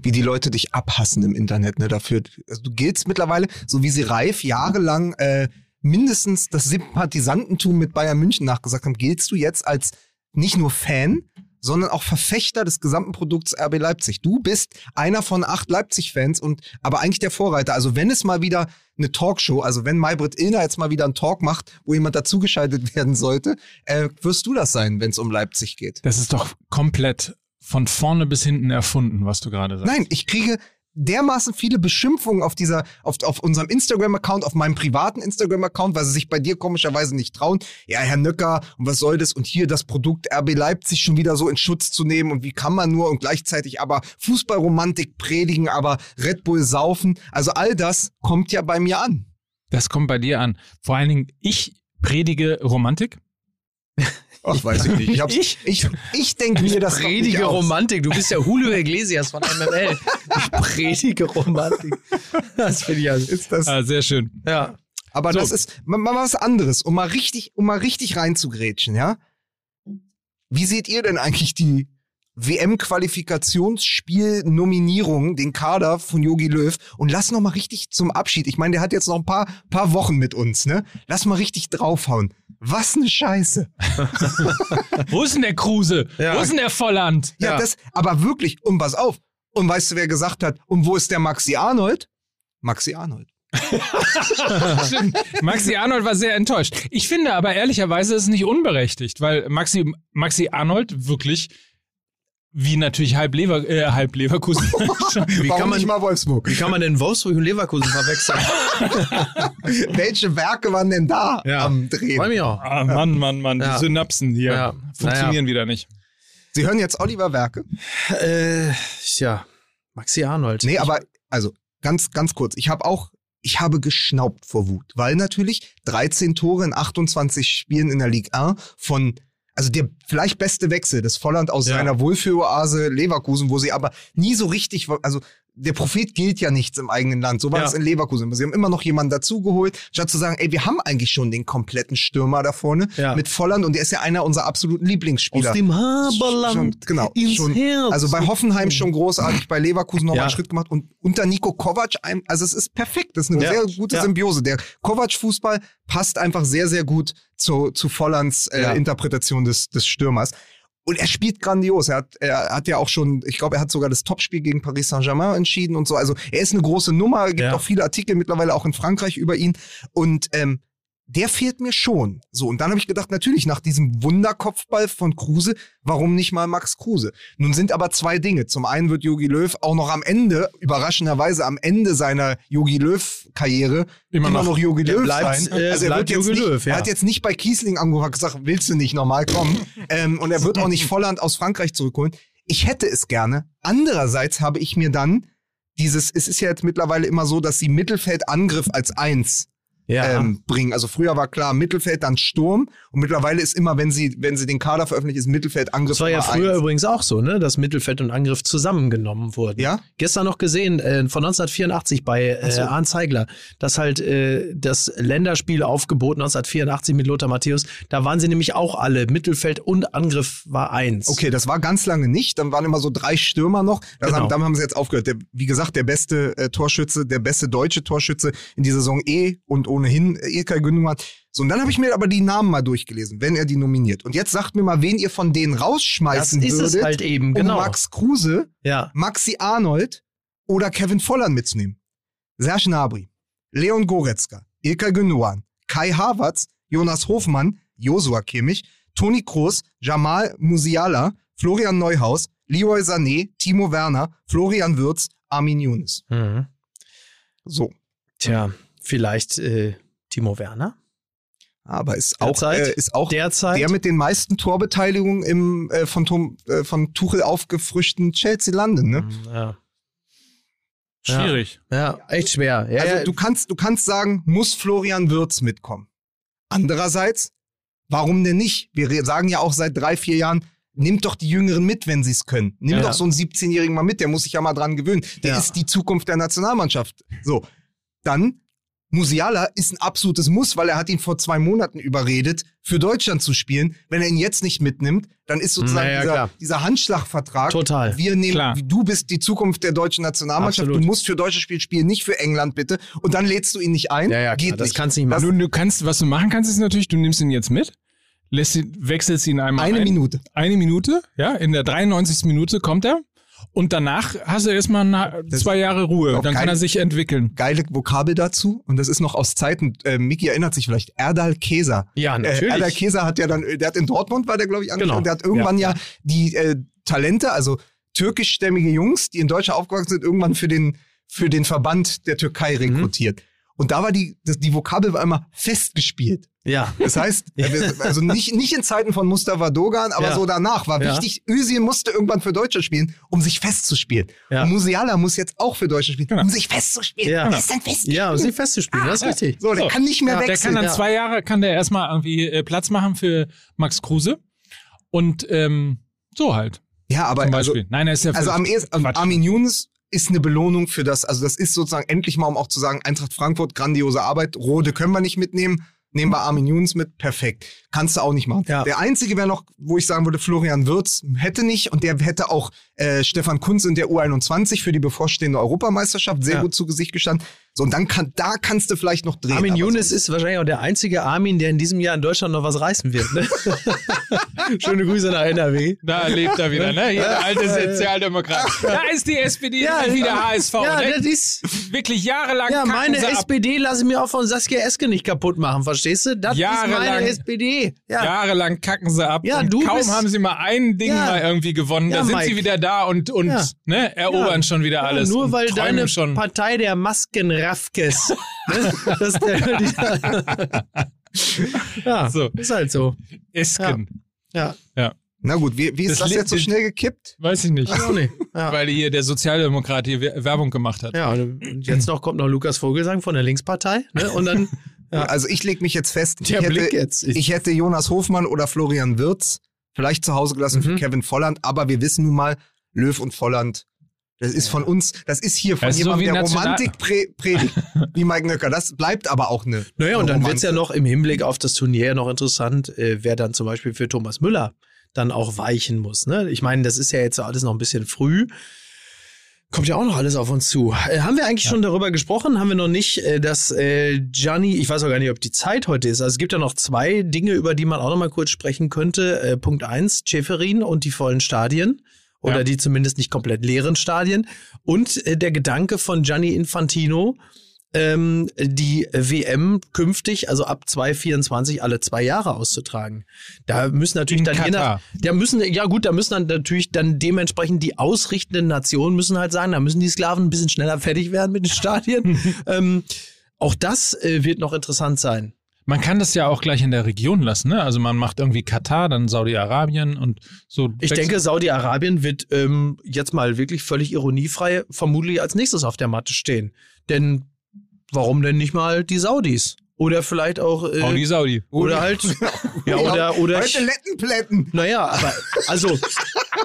wie die Leute dich abhassen im Internet, ne, dafür. Also du giltst mittlerweile, so wie sie Reif jahrelang äh, mindestens das Sympathisantentum mit Bayern München nachgesagt haben, giltst du jetzt als nicht nur Fan, sondern auch Verfechter des gesamten Produkts RB Leipzig. Du bist einer von acht Leipzig-Fans und aber eigentlich der Vorreiter. Also wenn es mal wieder eine Talkshow, also wenn Maybrit Illner jetzt mal wieder einen Talk macht, wo jemand dazugeschaltet <laughs> werden sollte, äh, wirst du das sein, wenn es um Leipzig geht. Das ist doch komplett von vorne bis hinten erfunden, was du gerade sagst. Nein, ich kriege dermaßen viele Beschimpfungen auf dieser, auf, auf unserem Instagram-Account, auf meinem privaten Instagram-Account, weil sie sich bei dir komischerweise nicht trauen. Ja, Herr Nöcker, und was soll das? Und hier das Produkt RB Leipzig schon wieder so in Schutz zu nehmen und wie kann man nur und gleichzeitig aber Fußballromantik predigen, aber Red Bull saufen. Also all das kommt ja bei mir an. Das kommt bei dir an. Vor allen Dingen, ich predige Romantik. Ach, weiß ich nicht. Ich, hab's- Ich? ich, ich denke mir das Predige. Romantik. Du bist ja Julio Iglesias von MML. Ich predige Romantik. Das finde ich also. Ist das, Ah, sehr schön. Ja. Aber So. das ist mal, mal was anderes, um mal richtig, um mal richtig reinzugrätschen, ja? Wie seht ihr denn eigentlich die WM-Qualifikationsspiel-Nominierung, den Kader von Yogi Löw? Und lass noch mal richtig zum Abschied. Ich meine, der hat jetzt noch ein paar, paar Wochen mit uns, ne? Lass mal richtig draufhauen. Was ne Scheiße. <laughs> Wo ist denn der Kruse? Ja. Wo ist denn der Volland? Ja, Ja. das, aber wirklich, und pass auf. Und weißt du, wer gesagt hat, und wo ist der Maxi Arnold? Maxi Arnold. <laughs> Maxi Arnold war sehr enttäuscht. Ich finde aber ehrlicherweise ist es nicht unberechtigt, weil Maxi, Maxi Arnold wirklich, wie natürlich halb, Lever, äh, halb Leverkusen, <laughs> Wie Warum kann, man, nicht mal Wolfsburg? wie kann man denn Wolfsburg und Leverkusen verwechseln? <laughs> Welche Werke waren denn da Ja. am Drehen? Freue mich auch. ah, Mann, Mann, Mann, Ja. die Synapsen hier Ja. funktionieren wieder nicht. Sie hören jetzt Oliver Werke. Äh, ja. Maxi Arnold. Nee, aber also ganz ganz kurz, ich habe auch ich habe geschnaubt vor Wut, weil natürlich 13 Tore in 28 Spielen in der Ligue 1 von also der vielleicht beste Wechsel des Volland aus Ja. seiner Wohlfühloase Leverkusen, wo sie aber nie so richtig, also der Prophet gilt ja nichts im eigenen Land. So war Ja. es in Leverkusen. Sie haben immer noch jemanden dazugeholt, statt zu sagen, ey, wir haben eigentlich schon den kompletten Stürmer da vorne Ja. mit Volland und der ist ja einer unserer absoluten Lieblingsspieler. Aus dem Schon, Haberland genau, ins schon, Herz. also bei Hoffenheim schon großartig, bei Leverkusen nochmal Ja. einen Schritt gemacht und unter Nico Kovac, also es ist perfekt, das ist eine sehr gute. Symbiose. Der Kovac-Fußball passt einfach sehr, sehr gut zu, zu Vollands äh. Interpretation des, des Stürmers. Und er spielt grandios. Er hat, er hat ja auch schon, ich glaube, er hat sogar das Topspiel gegen Paris Saint-Germain entschieden und so. Also er ist eine große Nummer. Es gibt Ja. auch viele Artikel mittlerweile auch in Frankreich über ihn. Und ähm, der fehlt mir schon. So, und dann habe ich gedacht, natürlich, nach diesem Wunderkopfball von Kruse, warum nicht mal Max Kruse? Nun sind aber zwei Dinge. Zum einen wird Jogi Löw auch noch am Ende, überraschenderweise am Ende seiner Jogi Löw-Karriere, Immer immer, noch. noch Jogi Löw bleibt, sein. äh, also er, wird jetzt Jogi nicht, Löw, ja. er hat jetzt nicht bei Kiesling und gesagt, willst du nicht normal kommen? <laughs> ähm, und er wird auch nicht Volland aus Frankreich zurückholen. Ich hätte es gerne. Andererseits habe ich mir dann dieses, es ist ja jetzt mittlerweile immer so, dass sie Mittelfeldangriff als eins Ja. ähm, bringen. Also früher war klar Mittelfeld, dann Sturm und mittlerweile ist immer, wenn sie, wenn sie den Kader veröffentlichen, ist Mittelfeldangriff das war ja früher eins. übrigens auch so, ne? dass Mittelfeld und Angriff zusammengenommen wurden. Ja? Gestern noch gesehen, äh, von 1984 bei äh, so. Arndt Zeigler, dass halt äh, das Länderspiel aufgebot 1984 mit Lothar Matthäus, da waren sie nämlich auch alle. Mittelfeld und Angriff war eins. Okay, das war ganz lange nicht. Dann waren immer so drei Stürmer noch. Das Genau. haben, damit haben sie jetzt aufgehört. Der, wie gesagt, der beste äh, Torschütze, der beste deutsche Torschütze in dieser Saison eh und ohnehin äh, Ilkay Gündogan. So, und dann habe ich mir aber die Namen mal durchgelesen, wenn er die nominiert. Und jetzt sagt mir mal, wen ihr von denen Das rausschmeißen ist würdet, es halt eben, um genau. Max Kruse, Ja. Maxi Arnold oder Kevin Volland mitzunehmen. Serge Gnabry, Leon Goretzka, Ilkay Gündogan, Kai Havertz, Jonas Hofmann, Josua Kimmich, Toni Kroos, Jamal Musiala, Florian Neuhaus, Leroy Sané, Timo Werner, Florian Würz, Armin Younes. Mhm. So. Tja, vielleicht äh, Timo Werner? Aber ist auch, Derzeit? äh, ist auch Derzeit? der mit den meisten Torbeteiligungen im äh, von, Tom, äh, von Tuchel aufgefrischten Chelsea London, ne? Mhm, Ja. Schwierig. ja, echt schwer. Ja, also ja. du kannst, du kannst sagen, muss Florian Würz mitkommen. Andererseits, warum denn nicht? Wir sagen ja auch seit drei, vier Jahren, nimmt doch die Jüngeren mit, wenn sie es können. Nimm Ja. doch so einen 17-Jährigen mal mit, der muss sich ja mal dran gewöhnen. Der Ja. ist die Zukunft der Nationalmannschaft. So, dann Musiala ist ein absolutes Muss, weil er hat ihn vor zwei Monaten überredet, für Deutschland zu spielen. Wenn er ihn jetzt nicht mitnimmt, dann ist sozusagen Naja, dieser, dieser Handschlagvertrag. Total. Wir nehmen, Klar. du bist die Zukunft der deutschen Nationalmannschaft. Absolut. Du musst für deutsche Spiel spielen, nicht für England bitte. Und dann lädst du ihn nicht ein. ja, ja, klar, Geht das nicht. kannst du nicht machen. Du, du kannst, was du machen kannst, ist natürlich, du nimmst ihn jetzt mit, lässt ihn, wechselst ihn einmal Eine ein. Minute. Eine Minute, ja, in der 93. Minute kommt er. Und danach hast du erstmal na- zwei Jahre Ruhe. Dann kann keinen- er sich entwickeln. Geile Vokabel dazu. Und das ist noch aus Zeiten, äh, Miki erinnert sich vielleicht, Erdal Keser. Ja, Äh, natürlich. Erdal Keser hat ja dann, der hat in Dortmund, war der glaube ich angestellt, Genau. und der hat irgendwann ja, die äh, Talente, also türkischstämmige Jungs, die in Deutschland aufgewachsen sind, irgendwann für den, für den Verband der Türkei Mhm. Und da war die, das, die Vokabel war immer festgespielt. ja. Das heißt, <laughs> äh, also nicht, nicht in Zeiten von Mustafa Dogan, aber Ja. so danach war Ja. wichtig, Özil musste irgendwann für Deutschland spielen, um sich festzuspielen. Ja. Und Musiala muss jetzt auch für Deutschland spielen, Genau. um sich festzuspielen. Ja. Ist dann festgespielt. Ja, um sie festzuspielen, das ist richtig. So, der So. kann nicht mehr Der kann wechseln. dann ja. zwei Jahre, kann der erstmal irgendwie äh, Platz machen für Max Kruse. Und ähm, so halt. ja, aber Zum also, Beispiel. Nein, er ist ja also am ehesten. Armin Younes ist eine Belohnung für das, also das ist sozusagen endlich mal, um auch zu sagen, Eintracht Frankfurt, grandiose Arbeit, Rode können wir nicht mitnehmen, nehmen wir Armin Younes mit, perfekt. Kannst du auch nicht machen. Ja. Der einzige wäre noch, wo ich sagen würde, Florian Wirtz hätte nicht und der hätte auch äh, Stefan Kunz in der U21 für die bevorstehende Europameisterschaft sehr Ja. gut zu Gesicht gestanden. So, und dann kann, da kannst du vielleicht noch drehen. Armin Younes sonst- ist wahrscheinlich auch der einzige Armin, der in diesem Jahr in Deutschland noch was reißen wird. Ne? <laughs> Schöne Grüße nach NRW. Da lebt er wieder, ne? Hier der alte Sozialdemokrat. Da ist die SPD Ja, wie der ja. HSV. Ja, ne? das ist. Wirklich jahrelang Ja, kacken meine sie ab. SPD lasse ich mir auch von Saskia Eske nicht kaputt machen, verstehst du? Das ist Jahrelang- meine SPD. Ja. Jahrelang kacken sie ab. Ja, und du kaum bist- haben sie mal ein Ding Ja. mal irgendwie gewonnen. Ja, da sind Mike. sie wieder da und, und Ja. ne, erobern Ja. schon wieder Ja, alles. nur weil deine schon. Partei der Maskenraffkes. Ne? das, der, die, <laughs> ja, So. ist halt so. Esken. Ja, Na gut, wie, wie ist Das das, jetzt so schnell gekippt? Weiß ich nicht. auch nicht. Ja. Weil hier der Sozialdemokrat hier Wer- Werbung gemacht hat. Ja, und jetzt noch kommt noch Lukas Vogelsang von der Linkspartei. Ne? Und dann <laughs> Ja. Also ich lege mich jetzt fest, ich der Blick hätte, jetzt. Ich, ich hätte Jonas Hofmann oder Florian Wirtz vielleicht zu Hause gelassen für Mhm. Kevin Volland, aber wir wissen nun mal, Löw und Volland, das ist von uns, das ist hier von Das so jemandem, wie der National- Romantik prä predigt, <laughs> wie Mike Nöcker. Das bleibt aber auch eine. naja, und eine dann wird's ja Romanze. noch im Hinblick auf das Turnier noch interessant, äh, wer dann zum Beispiel für Thomas Müller dann auch weichen muss. Ne? Ich meine, das ist ja jetzt alles noch ein bisschen früh. Kommt ja auch noch alles auf uns zu. Äh, haben wir eigentlich schon darüber gesprochen? Haben wir noch nicht, äh, dass äh, Gianni, ich weiß auch gar nicht, ob die Zeit heute ist. Also es gibt ja noch zwei Dinge, über die man auch noch mal kurz sprechen könnte. Äh, Punkt eins, Schäferin und die vollen Stadien. Oder Ja. die zumindest nicht komplett leeren Stadien. Und äh, der Gedanke von Gianni Infantino, ähm, die WM künftig, also ab 2024, alle zwei Jahre auszutragen. Da müssen natürlich In dann je nach, Katar. da müssen, ja gut, da müssen dann natürlich dann dementsprechend die ausrichtenden Nationen müssen halt sagen, da müssen die Sklaven ein bisschen schneller fertig werden mit den Stadien. <laughs> ähm, auch das äh, wird noch interessant sein. Man kann das ja auch gleich in der Region lassen, ne? Also man macht irgendwie Katar, dann Saudi-Arabien und so. Ich denke, Saudi-Arabien wird ähm, jetzt mal wirklich völlig ironiefrei vermutlich als nächstes auf der Matte stehen. Denn warum denn nicht mal die Saudis? Oder vielleicht auch. Äh, Saudi, Saudi. oder halt. <laughs> ja, oder. oder Heute Lettenplätten. Naja, aber also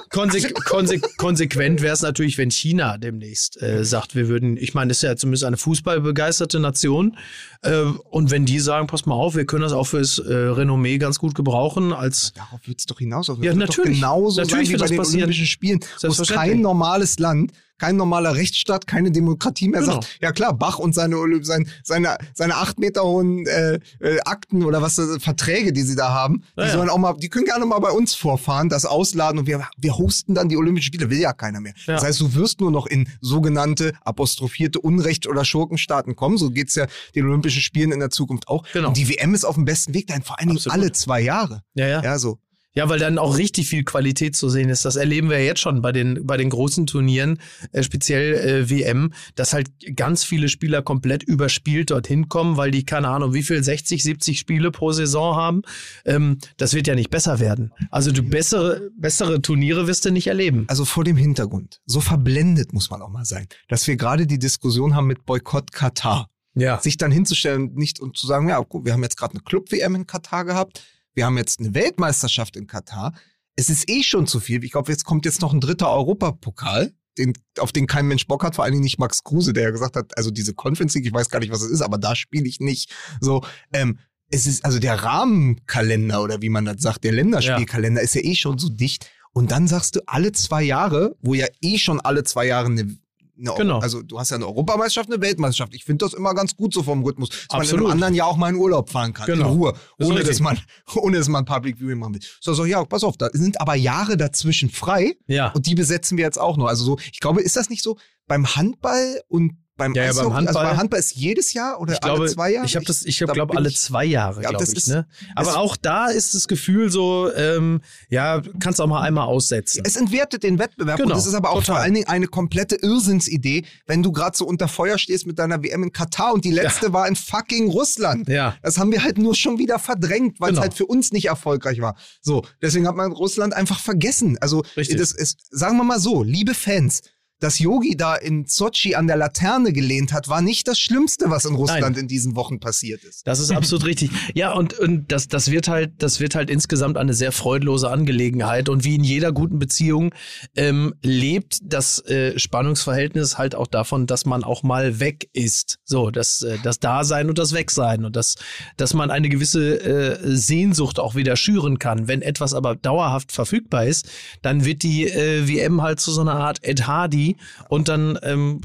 konse konse konsequent wäre es natürlich, wenn China demnächst äh, sagt, wir würden, ich meine, das ist ja zumindest eine fußballbegeisterte Nation. Äh, und wenn die sagen, pass mal auf, wir können das auch fürs äh, Renommee ganz gut gebrauchen, als Darauf wird es doch hinaus. Ja, wird natürlich. Doch genauso Natürlich sein wie wird bei das den passieren. Olympischen Spielen, wo kein normales Land, kein normaler Rechtsstaat, keine Demokratie mehr Genau. sagt, ja klar, Bach und seine, sein, seine, seine acht Meter hohen äh, äh, Akten oder was, äh, Verträge, die sie da haben, die Ja, ja. sollen auch mal, die können gerne mal bei uns vorfahren, das ausladen und wir, wir hosten dann die Olympischen Spiele, will ja keiner mehr. Ja. Das heißt, du wirst nur noch in sogenannte apostrophierte Unrecht- oder Schurkenstaaten kommen, so geht's ja den Olympischen Spielen in der Zukunft auch. Genau. Und die WM ist auf dem besten Weg dahin, vor allen Dingen Absolut. alle zwei Jahre. ja, ja. Ja, so. Ja, weil dann auch richtig viel Qualität zu sehen ist. Das erleben wir jetzt schon bei den, bei den großen Turnieren, äh, speziell äh, WM, dass halt ganz viele Spieler komplett überspielt dorthin kommen, weil die, keine Ahnung, wie viel, 60, 70 Spiele pro Saison haben. Ähm, das wird ja nicht besser werden. Also du bessere, bessere Turniere wirst du nicht erleben. also vor dem Hintergrund, so verblendet muss man auch mal sein, dass wir gerade die Diskussion haben mit Boykott Katar. Ja. Sich dann hinzustellen und nicht und zu sagen, ja, gut, wir haben jetzt gerade eine Club-WM in Katar gehabt, wir haben jetzt eine Weltmeisterschaft in Katar. Es ist eh schon zu viel. Ich glaube, jetzt kommt jetzt noch ein dritter Europapokal, den, auf den kein Mensch Bock hat, vor allen Dingen nicht Max Kruse, der ja gesagt hat, also diese Conference League, ich weiß gar nicht, was es ist, aber da spiele ich nicht. So, ähm, es ist, also der Rahmenkalender oder wie man das sagt, der Länderspielkalender ist ja eh schon so dicht. Und dann sagst du alle zwei Jahre, wo ja eh schon alle zwei Jahre eine Genau. also du hast ja eine Europameisterschaft, eine Weltmeisterschaft. Ich finde das immer ganz gut so vom Rhythmus, dass man in Absolut. einem anderen Jahr auch mal in Urlaub fahren kann, Genau. in Ruhe, Das ohne richtig. dass man, <laughs> ohne dass man Public Viewing machen will. So, so, ja, pass auf, da sind aber Jahre dazwischen frei Ja. und die besetzen wir jetzt auch noch. Also so, ich glaube, ist das nicht so beim Handball und beim Ja, ja, beim? Also Handball- beim Handball ist jedes Jahr oder glaube, alle zwei Jahre? ich habe das, ich da glaube alle zwei Jahre, Ja, glaube ich. ist- ne? Aber auch da ist das Gefühl so, ähm, ja, kannst auch mal einmal aussetzen. Es entwertet den Wettbewerb Genau, und es ist aber auch total. vor allen Dingen eine komplette Irrsinnsidee, wenn du gerade so unter Feuer stehst mit deiner WM in Katar und die letzte war in fucking Russland. Ja. Das haben wir halt nur schon wieder verdrängt, weil Genau. es halt für uns nicht erfolgreich war. So, deswegen hat man Russland einfach vergessen. Also, Richtig. das ist, sagen wir mal so, liebe Fans, dass Yogi da in Sochi an der Laterne gelehnt hat, war nicht das Schlimmste, was in Russland in diesen Wochen passiert ist. Das ist absolut <laughs> richtig. Ja, und, und das, das wird halt, das wird halt insgesamt eine sehr freudlose Angelegenheit. Und wie in jeder guten Beziehung ähm, lebt das äh, Spannungsverhältnis halt auch davon, dass man auch mal weg ist. So, das, äh, das Dasein und das Wegsein und das, dass man eine gewisse äh, Sehnsucht auch wieder schüren kann. Wenn etwas aber dauerhaft verfügbar ist, dann wird die äh, WM halt zu so einer Art Ed Hardy und dann ähm,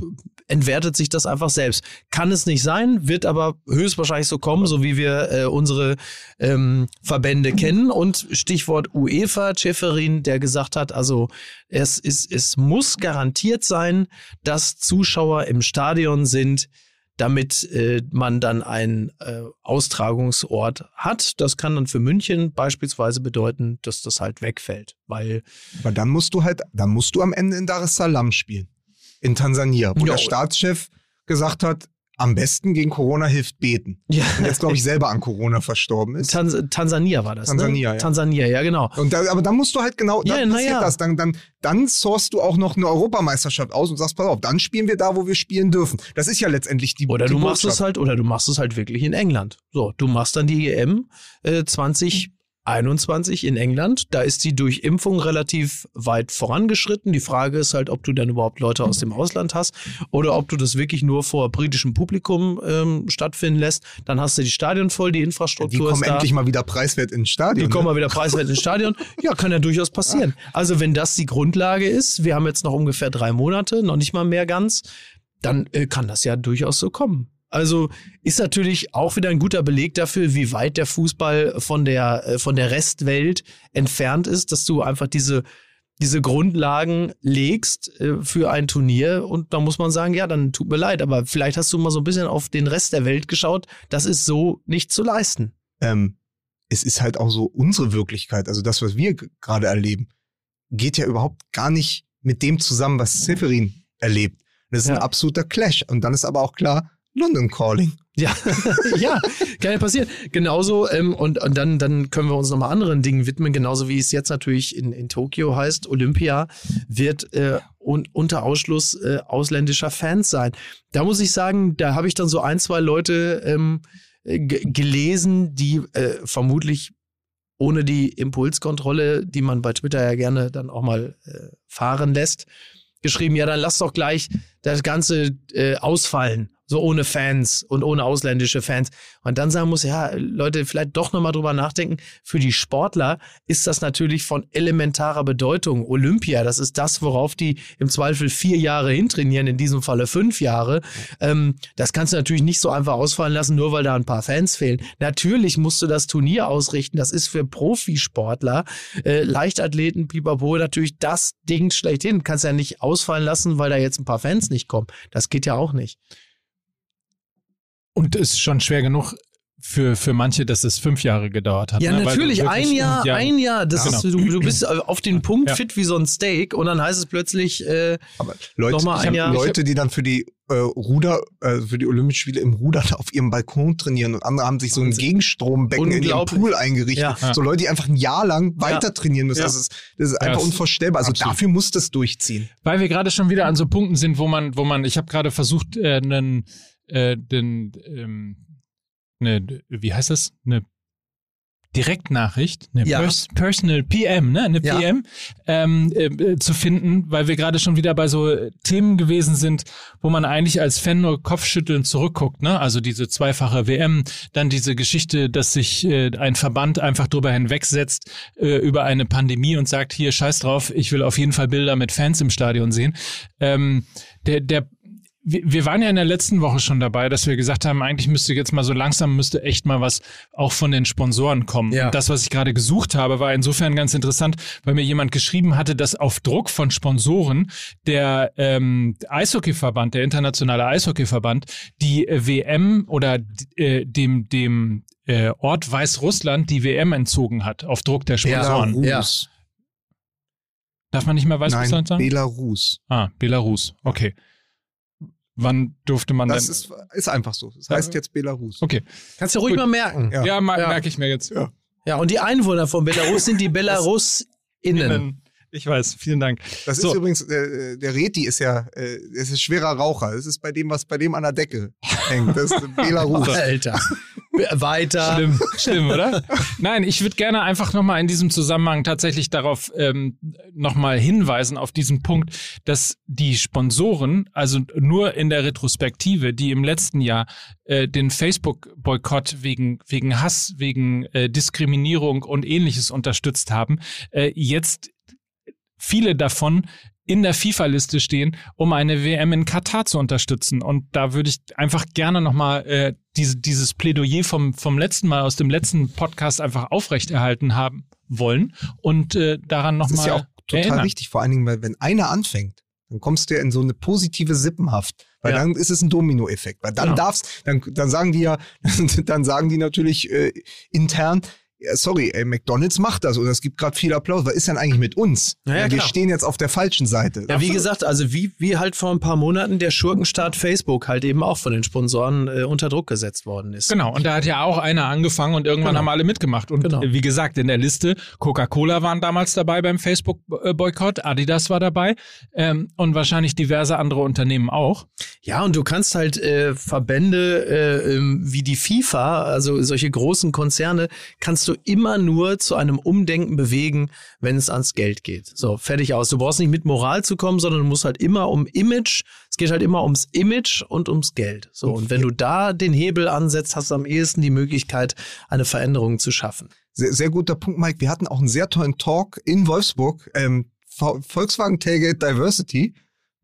entwertet sich das einfach selbst. Kann es nicht sein, wird aber höchstwahrscheinlich so kommen, so wie wir äh, unsere ähm, Verbände kennen. Und Stichwort UEFA, Schäferin, der gesagt hat, also es, ist, es muss garantiert sein, dass Zuschauer im Stadion sind, damit äh, man dann einen äh, Austragungsort hat. Das kann dann für München beispielsweise bedeuten, dass das halt wegfällt, weil Aber dann musst du halt, dann musst du am Ende in Dar es Salaam spielen. In Tansania, wo Ja. der Staatschef gesagt hat, am besten gegen Corona hilft beten. ja, Und jetzt, glaube ich, selber an Corona verstorben ist. Tans Tansania war das. Tansania, ne? ja. Tansania, ja genau. Und da, aber dann musst du halt genau, Ja, dann passiert ja. das. Dann, dann, dann sourst du auch noch eine Europameisterschaft aus und sagst, pass auf, dann spielen wir da, wo wir spielen dürfen. Das ist ja letztendlich die Oder die du machst es halt, oder du machst es halt wirklich in England. So, du machst dann die EM äh, 20 21 in England. Da ist die Durchimpfung relativ weit vorangeschritten. Die Frage ist halt, ob du dann überhaupt Leute aus dem Ausland hast oder ob du das wirklich nur vor britischem Publikum ähm, stattfinden lässt. Dann hast du die Stadion voll, die Die Infrastruktur kommen ist da. endlich mal wieder preiswert ins Stadion. Die kommen ne? mal wieder preiswert ins Stadion. Ja, kann ja durchaus passieren. Also wenn das die Grundlage ist, wir haben jetzt noch ungefähr drei Monate, noch nicht mal mehr ganz, dann äh, kann das ja durchaus so kommen. Also ist natürlich auch wieder ein guter Beleg dafür, wie weit der Fußball von der, äh, von der Restwelt entfernt ist, dass du einfach diese, diese Grundlagen legst äh, für ein Turnier und da muss man sagen, ja, dann tut mir leid, aber vielleicht hast du mal so ein bisschen auf den Rest der Welt geschaut. Das ist so nicht zu leisten. ähm, es ist halt auch so unsere Wirklichkeit, also das, was wir gerade erleben, geht ja überhaupt gar nicht mit dem zusammen, was Severin erlebt. Das ist Ja. ein absoluter Clash. Und dann ist aber auch klar, London Calling. Ja, <laughs> ja, kann ja passieren. Genauso, ähm, und, und dann, dann können wir uns nochmal anderen Dingen widmen, genauso wie es jetzt natürlich in, in Tokio heißt, Olympia wird äh, un, unter Ausschluss äh, ausländischer Fans sein. Da muss ich sagen, da habe ich dann so ein, zwei Leute ähm, äh, gelesen, die äh, vermutlich ohne die Impulskontrolle, die man bei Twitter ja gerne dann auch mal äh, fahren lässt, geschrieben, ja, dann lass doch gleich das Ganze äh, ausfallen. So ohne Fans und ohne ausländische Fans. Und dann sagen muss, ja, Leute, vielleicht doch nochmal drüber nachdenken. Für die Sportler ist das natürlich von elementarer Bedeutung. Olympia, das ist das, worauf die im Zweifel vier Jahre hintrainieren, in diesem Falle fünf Jahre. Ähm, das kannst du natürlich nicht so einfach ausfallen lassen, nur weil da ein paar Fans fehlen. Natürlich musst du das Turnier ausrichten. Das ist für Profisportler, äh, Leichtathleten, Pipapo natürlich das Ding schlechthin. Kannst ja nicht ausfallen lassen, weil da jetzt ein paar Fans nicht kommen. Das geht ja auch nicht. Und es ist schon schwer genug für, für manche, dass es fünf Jahre gedauert hat. Ja, ne? Natürlich. Ein Jahr, ja, ein Jahr. Das Ja, ist, genau. du, du bist auf den Punkt Ja. fit wie so ein Steak und dann heißt es plötzlich, äh, Aber Leute, Nochmal ich ein Jahr- Leute, die dann für die äh, Ruder, äh, für die Olympischen Spiele im Rudern <laughs> auf ihrem Balkon trainieren und andere haben sich so ein. Gegenstrombecken in ihrem. Pool eingerichtet. Ja. So Leute, die einfach ein Jahr lang weiter trainieren müssen. Ja. Das ist, das ist einfach das- unvorstellbar. Also absolut. dafür muss das durchziehen. Weil wir gerade schon wieder an so Punkten sind, wo man, wo man, ich habe gerade versucht, äh, einen, äh, den, ähm, ne, wie heißt das? Eine Direktnachricht, eine Ja. Pers Personal PM, ne, eine Ja. PM ähm, äh, zu finden, weil wir gerade schon wieder bei so äh, Themen gewesen sind, wo man eigentlich als Fan nur Kopfschütteln zurückguckt, ne? Also diese zweifache WM, dann diese Geschichte, dass sich äh, ein Verband einfach drüber hinwegsetzt äh, über eine Pandemie und sagt, hier scheiß drauf, ich will auf jeden Fall Bilder mit Fans im Stadion sehen. Ähm, der, der wir waren ja in der letzten Woche schon dabei, dass wir gesagt haben, eigentlich müsste jetzt mal so langsam müsste echt mal was auch von den Sponsoren kommen. Ja. Und das, was ich gerade gesucht habe, war insofern ganz interessant, weil mir jemand geschrieben hatte, dass auf Druck von Sponsoren der ähm, Eishockeyverband, der internationale Eishockeyverband, die äh, WM oder äh, dem dem äh, Ort Weißrussland die WM entzogen hat, auf Druck der Sponsoren. Ja. Darf man nicht mehr Weißrussland Nein, sagen? Belarus. ah, Belarus. Okay. Wann durfte man Das denn? ist, ist einfach so. Das heißt jetzt Belarus. okay. kannst du ruhig Gut. mal merken. Ja. Ja, Ja. merke ich mir jetzt. Ja. Ja, und die Einwohner von Belarus sind die <laughs> BelarusInnen. Ich weiß, vielen Dank. Das So. ist übrigens, äh, der Reti ist ja, äh, es ist schwerer Raucher. Das ist bei dem, was bei dem an der Decke hängt. Das ist <laughs> Belarus. Alter. Weiter. Schlimm, schlimm, oder? Nein, ich würde gerne einfach nochmal in diesem Zusammenhang tatsächlich darauf ähm, nochmal hinweisen, auf diesen Punkt, dass die Sponsoren, also nur in der Retrospektive, die im letzten Jahr äh, den Facebook-Boykott wegen, wegen Hass, wegen äh, Diskriminierung und ähnliches unterstützt haben, äh, jetzt viele davon in der FIFA-Liste stehen, um eine WM in Katar zu unterstützen. Und da würde ich einfach gerne nochmal äh, diese, dieses Plädoyer vom, vom letzten Mal aus dem letzten Podcast einfach aufrechterhalten haben wollen und äh, daran Das nochmal ist ja auch total erinnern. wichtig, vor allen Dingen, weil wenn einer anfängt, dann kommst du ja in so eine positive Sippenhaft. Weil Ja. dann ist es ein Dominoeffekt. Weil dann Genau. darfst, dann, dann sagen die ja, <laughs> dann sagen die natürlich äh, intern, ja, sorry, ey, McDonalds macht das und es gibt gerade viel Applaus. Was ist denn eigentlich mit uns? Ja, ja, wir klar. stehen jetzt auf der falschen Seite. Ja, wie gesagt, also wie, wie halt vor ein paar Monaten der Schurkenstaat Facebook halt eben auch von den Sponsoren äh, unter Druck gesetzt worden ist. Genau, und da hat ja auch einer angefangen und irgendwann Genau. haben alle mitgemacht. Und Genau. wie gesagt, in der Liste, Coca-Cola waren damals dabei beim Facebook-Boykott, Adidas war dabei ähm, und wahrscheinlich diverse andere Unternehmen auch. Ja, und du kannst halt äh, Verbände äh, ähm, wie die FIFA, also solche großen Konzerne, kannst du du immer nur zu einem Umdenken bewegen, wenn es ans Geld geht. So, fertig aus. Du brauchst nicht mit Moral zu kommen, sondern du musst halt immer um Image. Es geht halt immer ums Image und ums Geld. So, und wenn du da den Hebel ansetzt, hast du am ehesten die Möglichkeit, eine Veränderung zu schaffen. Sehr, sehr guter Punkt, Mike. Wir hatten auch einen sehr tollen Talk in Wolfsburg. Ähm, Volkswagen Tailgate Diversity.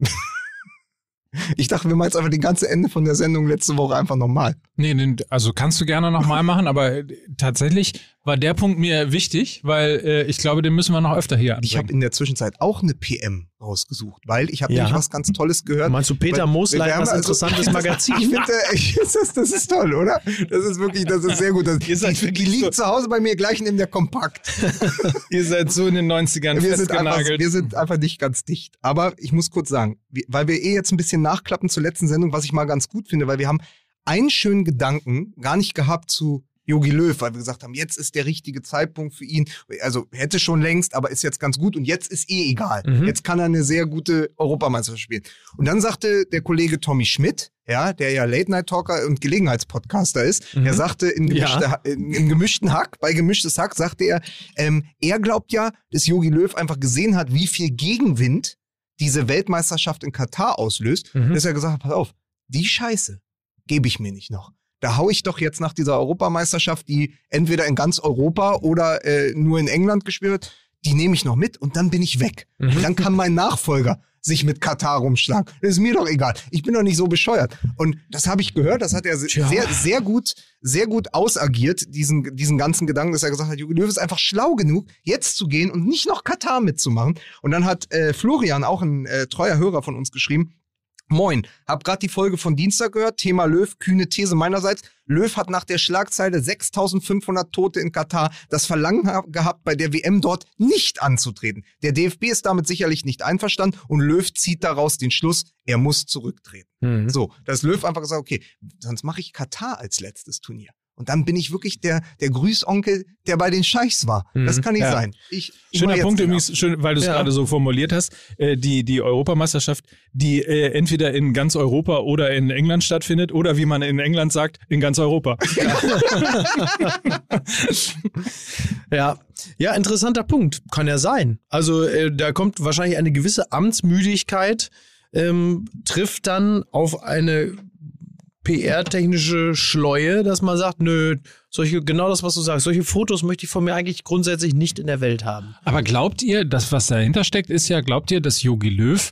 <laughs> ich dachte, wir machen jetzt einfach die ganze Ende von der Sendung letzte Woche einfach nochmal. Nee, den, also kannst du gerne nochmal machen, aber tatsächlich war der Punkt mir wichtig, weil äh, ich glaube, den müssen wir noch öfter hier Ich habe anbringen. in der Zwischenzeit auch eine PM rausgesucht, weil ich habe Ja. nämlich was ganz Tolles gehört. Meinst du Peter wir haben also- interessantes <laughs> Magazin? Ich finde, ich- <laughs> das, ist, das ist toll, oder? Das ist wirklich, das ist sehr gut. Das, Ihr seid die, die wirklich liegt so- zu Hause bei mir gleich neben der Kompakt. <laughs> Ihr seid so in den 90ern Wir sind, einfach, festgenagelt. wir sind einfach nicht ganz dicht. Aber ich muss kurz sagen, weil wir eh jetzt ein bisschen nachklappen zur letzten Sendung, was ich mal ganz gut finde, weil wir haben einen schönen Gedanken gar nicht gehabt zu Yogi Löw, weil wir gesagt haben, jetzt ist der richtige Zeitpunkt für ihn. Also hätte schon längst, aber ist jetzt ganz gut und jetzt ist eh egal. Mhm. Jetzt kann er eine sehr gute Europameisterschaft spielen. Und dann sagte der Kollege Tommy Schmidt, ja, der ja Late-Night-Talker und Gelegenheitspodcaster ist, Mhm. der sagte in gemischte, Ja. In, im gemischten Hack, bei gemischtes Hack, sagte er, ähm, er glaubt ja, dass Yogi Löw einfach gesehen hat, wie viel Gegenwind diese Weltmeisterschaft in Katar auslöst, Mhm. dass er gesagt hat, pass auf, die Scheiße gebe ich mir nicht noch. Da hau ich doch jetzt nach dieser Europameisterschaft, die entweder in ganz Europa oder äh, nur in England gespielt wird, die nehme ich noch mit und dann bin ich weg. Mhm. Dann kann mein Nachfolger sich mit Katar rumschlagen. Das ist mir doch egal. Ich bin doch nicht so bescheuert. Und das habe ich gehört, das hat er Tja. sehr, sehr gut, sehr gut ausagiert, diesen, diesen ganzen Gedanken, dass er gesagt hat, Jogi Löw ist einfach schlau genug, jetzt zu gehen und nicht noch Katar mitzumachen. Und dann hat äh, Florian, auch ein äh, treuer Hörer von uns, geschrieben, Moin, hab grad die Folge von Dienstag gehört, Thema Löw, kühne These meinerseits. Löw hat nach der Schlagzeile 6500 Tote in Katar das Verlangen ha- gehabt, bei der WM dort nicht anzutreten. Der DFB ist damit sicherlich nicht einverstanden und Löw zieht daraus den Schluss, er muss zurücktreten. Mhm. So, dass Löw einfach gesagt, okay, sonst mache ich Katar als letztes Turnier. Und dann bin ich wirklich der, der Grüßonkel, der bei den Scheichs war. Das Mhm, kann nicht ja. sein. Ich, Schöner Punkt übrigens, schön, weil du es Ja. gerade so formuliert hast. Äh, die, die Europameisterschaft, die äh, entweder in ganz Europa oder in England stattfindet oder wie man in England sagt, in ganz Europa. <laughs> Ja, ja, interessanter Punkt. Kann ja sein. Also äh, da kommt wahrscheinlich eine gewisse Amtsmüdigkeit, ähm, trifft dann auf eine PR-technische Schleue, dass man sagt, nö, solche, genau das, was du sagst, solche Fotos möchte ich von mir eigentlich grundsätzlich nicht in der Welt haben. Aber glaubt ihr, das, was dahinter steckt, ist ja, glaubt ihr, dass Yogi Löw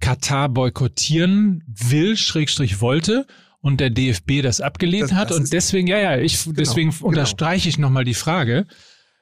Katar boykottieren will, Schrägstrich wollte und der DFB das abgelehnt Das- hat das und ist- deswegen, ja, ja, ich, deswegen genau. unterstreiche ich nochmal die Frage.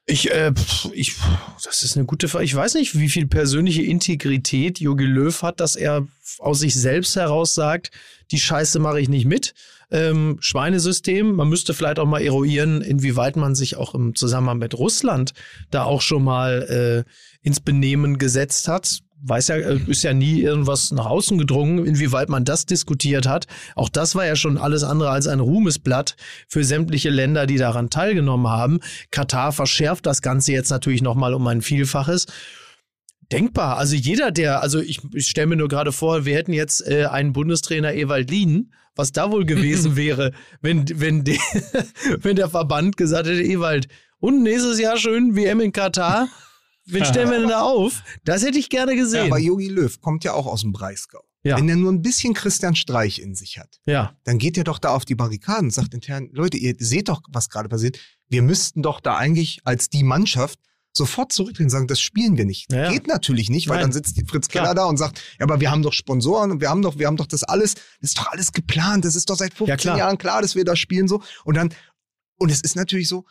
Ich, äh, ich, das ist eine gute Frage. Ich weiß nicht, wie viel persönliche Integrität Jogi Löw hat, dass er aus sich selbst heraus sagt, die Scheiße mache ich nicht mit. Ähm, Schweinesystem, man müsste vielleicht auch mal eruieren, inwieweit man sich auch im Zusammenhang mit Russland da auch schon mal äh, ins Benehmen gesetzt hat. Weiß ja, äh, ist ja nie irgendwas nach außen gedrungen, inwieweit man das diskutiert hat. Auch das war ja schon alles andere als ein Ruhmesblatt für sämtliche Länder, die daran teilgenommen haben. Katar verschärft das Ganze jetzt natürlich nochmal um ein Vielfaches. Denkbar. Also jeder, der, also ich, ich stelle mir nur gerade vor, wir hätten jetzt äh, einen Bundestrainer Ewald Lien, was da wohl gewesen <laughs> wäre, wenn, wenn, de, <laughs> wenn der Verband gesagt hätte, Ewald, und nächstes Jahr schön WM in Katar. Wen stellen wir denn da auf? Das hätte ich gerne gesehen. Aber Yogi Löw kommt ja auch aus dem Breisgau. Ja. Wenn er nur ein bisschen Christian Streich in sich hat, ja. dann geht er doch da auf die Barrikaden und sagt intern, Leute, ihr seht doch, was gerade passiert. Wir müssten doch da eigentlich als die Mannschaft sofort zurückdrehen und sagen, das spielen wir nicht. Ja. Geht natürlich nicht, weil Nein. dann sitzt die Fritz Klar. Keller da und sagt, ja, aber wir haben doch Sponsoren und wir haben doch, wir haben doch das alles, das ist doch alles geplant, das ist doch seit 15 klar. Jahren klar, dass wir da spielen so. Und dann, und es ist natürlich so,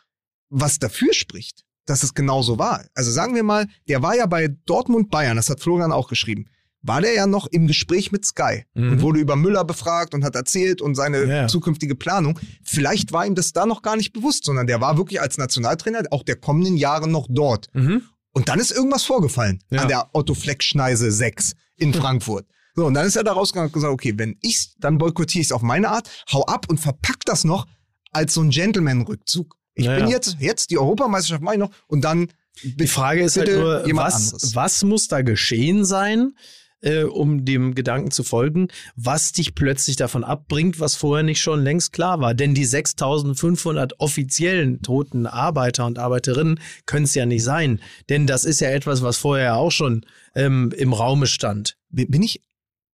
was dafür spricht, dass es genauso war. Also sagen wir mal, der war ja bei Dortmund Bayern, das hat Florian auch geschrieben, war der ja noch im Gespräch mit Sky Mhm. und wurde über Müller befragt und hat erzählt und seine Ja. zukünftige Planung. Vielleicht war ihm das da noch gar nicht bewusst, sondern der war wirklich als Nationaltrainer auch der kommenden Jahre noch dort. Mhm. Und dann ist irgendwas vorgefallen Ja. an der Otto Fleck Schneise 6 in <laughs> Frankfurt. So, und dann ist er da rausgegangen und gesagt, okay, wenn ich's, dann boykottiere ich es auf meine Art, hau ab und verpack das noch als so ein Gentleman-Rückzug. Ich Ja, bin jetzt, jetzt die Europameisterschaft mache ich noch und dann Die Frage ist halt nur, was, anderes. was muss da geschehen sein, äh, um dem Gedanken zu folgen, was dich plötzlich davon abbringt, was vorher nicht schon längst klar war. Denn die 6500 offiziellen toten Arbeiter und Arbeiterinnen können es ja nicht sein. Denn das ist ja etwas, was vorher auch schon ähm, im Raume stand. Bin ich,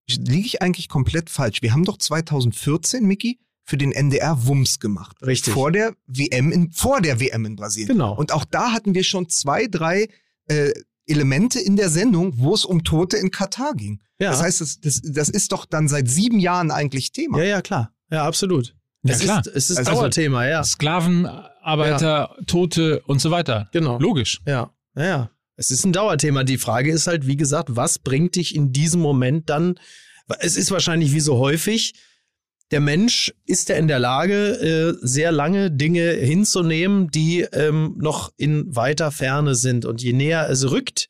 liege ich eigentlich komplett falsch? Wir haben doch 2014, Mickey, für den NDR Wumms gemacht. Richtig. Vor der WM in, vor der WM in Brasilien. Genau. Und auch da hatten wir schon zwei, drei äh, Elemente in der Sendung, wo es um Tote in Katar ging. Ja. Das heißt, das, das, das ist doch dann seit sieben Jahren eigentlich Thema. Ja, ja, klar. Ja, absolut. Ja, es klar. Ist, es ist Also- Dauerthema, ja. Sklavenarbeiter, Tote und so weiter. Genau. Logisch. Ja, ja, ja. Es ist ein Dauerthema. Die Frage ist halt, wie gesagt, was bringt dich in diesem Moment dann? Es ist wahrscheinlich wie so häufig, der Mensch ist ja in der Lage, äh, sehr lange Dinge hinzunehmen, die ähm, noch in weiter Ferne sind. Und je näher es rückt,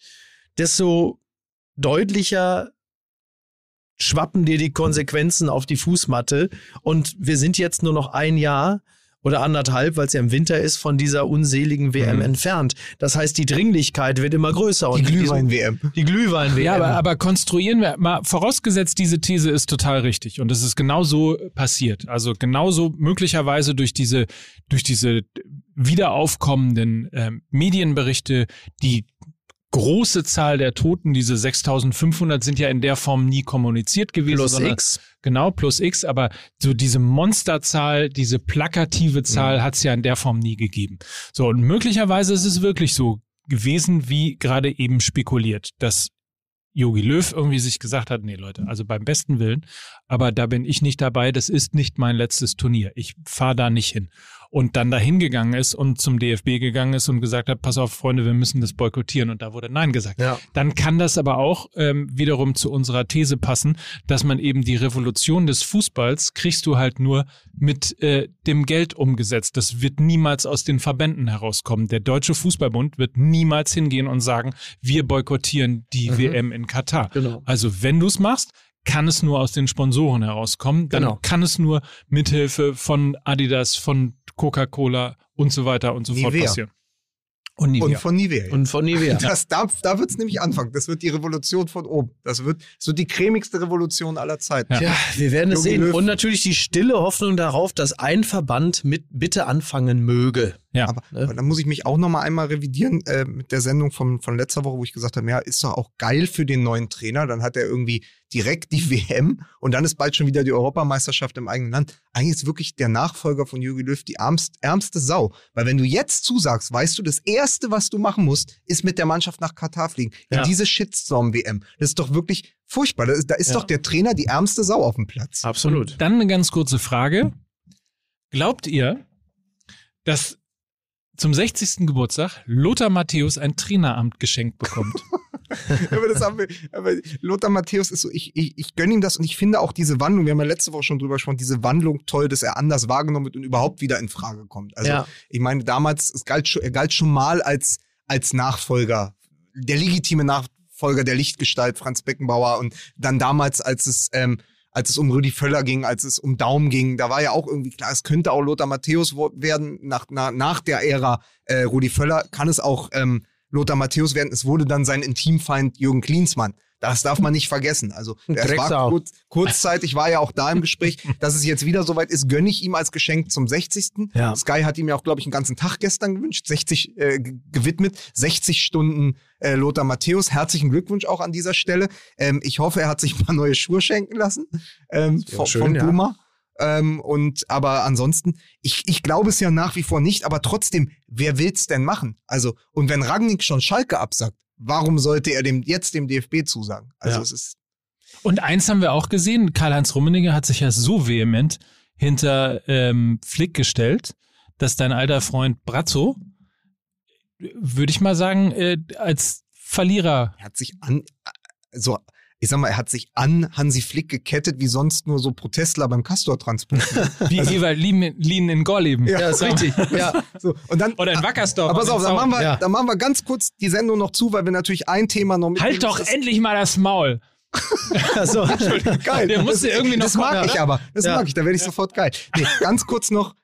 desto deutlicher schwappen dir die Konsequenzen auf die Fußmatte. Und wir sind jetzt nur noch ein Jahr oder anderthalb, weil es ja im Winter ist, von dieser unseligen WM Mhm. entfernt. Das heißt, die Dringlichkeit wird immer größer. Die Glühwein-WM. Die Glühwein-WM. Ja, aber, aber konstruieren wir mal, vorausgesetzt, diese These ist total richtig und es ist genauso passiert. Also genauso möglicherweise durch diese, durch diese wiederaufkommenden ähm, Medienberichte, die große Zahl der Toten, diese 6500 sind ja in der Form nie kommuniziert gewesen. Plus sondern, X. Genau, plus X, aber so diese Monsterzahl, diese plakative Zahl hat es ja in der Form nie gegeben. So, und möglicherweise ist es wirklich so gewesen, wie gerade eben spekuliert, dass Yogi Löw irgendwie sich gesagt hat, nee Leute, also beim besten Willen, aber da bin ich nicht dabei, das ist nicht mein letztes Turnier. Ich fahre da nicht hin. Und dann dahin gegangen ist und zum DFB gegangen ist und gesagt hat, pass auf, Freunde, wir müssen das boykottieren und da wurde Nein gesagt. Ja. Dann kann das aber auch ähm, wiederum zu unserer These passen, dass man eben die Revolution des Fußballs kriegst du halt nur mit äh, dem Geld umgesetzt. Das wird niemals aus den Verbänden herauskommen. Der Deutsche Fußballbund wird niemals hingehen und sagen, wir boykottieren die Mhm. WM in Katar. Genau. Also wenn du es machst, kann es nur aus den Sponsoren herauskommen. Dann Genau. kann es nur mithilfe von Adidas, von Coca-Cola und so weiter und so fort Nivea. passieren. Und Nivea. Und von Nivea. Und von Nivea. <laughs> Das, da da wird es nämlich anfangen. Das wird die Revolution von oben. Das wird, wird die cremigste Revolution aller Zeiten. Ja. Ja, wir werden es sehen. Löw. Und natürlich die stille Hoffnung darauf, dass ein Verband mit bitte anfangen möge. Ja. Aber, Ne? aber dann muss ich mich auch noch mal einmal revidieren äh, mit der Sendung von, von letzter Woche, wo ich gesagt habe, ja, ist doch auch geil für den neuen Trainer. Dann hat er irgendwie direkt die <laughs> WM und dann ist bald schon wieder die Europameisterschaft im eigenen Land. Eigentlich ist wirklich der Nachfolger von Jürgen Löw die ärmst, ärmste Sau. Weil wenn du jetzt zusagst, weißt du, das Erste, was du machen musst, ist mit der Mannschaft nach Katar fliegen. In Ja. diese Shitstorm-WM. Das ist doch wirklich furchtbar. Da ist, da ist Ja. doch der Trainer die ärmste Sau auf dem Platz. Absolut. Dann eine ganz kurze Frage. Glaubt ihr, dass zum 60. Geburtstag Lothar Matthäus ein Traineramt geschenkt bekommt? <laughs> aber das haben wir, aber Lothar Matthäus ist so, ich, ich, ich gönne ihm das und ich finde auch diese Wandlung, wir haben ja letzte Woche schon drüber gesprochen, diese Wandlung toll, dass er anders wahrgenommen wird und überhaupt wieder in Frage kommt. Also Ja. ich meine, damals, es galt schon, er galt schon mal als, als Nachfolger, der legitime Nachfolger der Lichtgestalt Franz Beckenbauer und dann damals, als es, ähm, als es um Rüdi Völler ging, als es um Daum ging, da war ja auch irgendwie klar, es könnte auch Lothar Matthäus werden, nach, nach, nach der Ära äh, Rudi Völler kann es auch ähm, Lothar Matthäus werden. Es wurde dann sein Intimfeind Jürgen Klinsmann. Das darf man nicht vergessen. Also es war kurz, kurzzeitig, war ja auch da im Gespräch, dass es jetzt wieder soweit ist, gönne ich ihm als Geschenk zum 60. Ja. Sky hat ihm ja auch, glaube ich, einen ganzen Tag gestern gewünscht, 60 äh, gewidmet, 60 Stunden äh, Lothar Matthäus. Herzlichen Glückwunsch auch an dieser Stelle. Ähm, ich hoffe, er hat sich <laughs> ein paar neue Schuhe schenken lassen ähm, von, schön, von ja. Puma. Ähm, und aber ansonsten, ich, ich glaube es ja nach wie vor nicht, aber trotzdem, wer will's denn machen? Also, und wenn Rangnick schon Schalke absagt, warum sollte er dem jetzt dem DFB zusagen? Also Ja. es ist Und eins haben wir auch gesehen, Karl-Heinz Rummenigge hat sich ja so vehement hinter ähm, Flick gestellt, dass dein alter Freund Brazzo, würde ich mal sagen, äh, als Verlierer er hat sich an, so, ich sag mal, er hat sich an Hansi Flick gekettet, wie sonst nur so Protestler beim Castor-Transport. <laughs> wie Ewald Lien, Lien in Gorleben. Ja, ist richtig. Ja. so, und dann, Oder in Wackersdorf. aber pass auf, dann machen, wir, Ja. dann machen wir ganz kurz die Sendung noch zu, weil wir natürlich ein Thema noch mit. halt doch endlich mal das Maul. <laughs> Also, Geil. Der musste das, irgendwie noch Das mag kommen, ich oder? aber. Das Ja. mag ich. Da werde ich sofort geil. Nee, ganz kurz noch,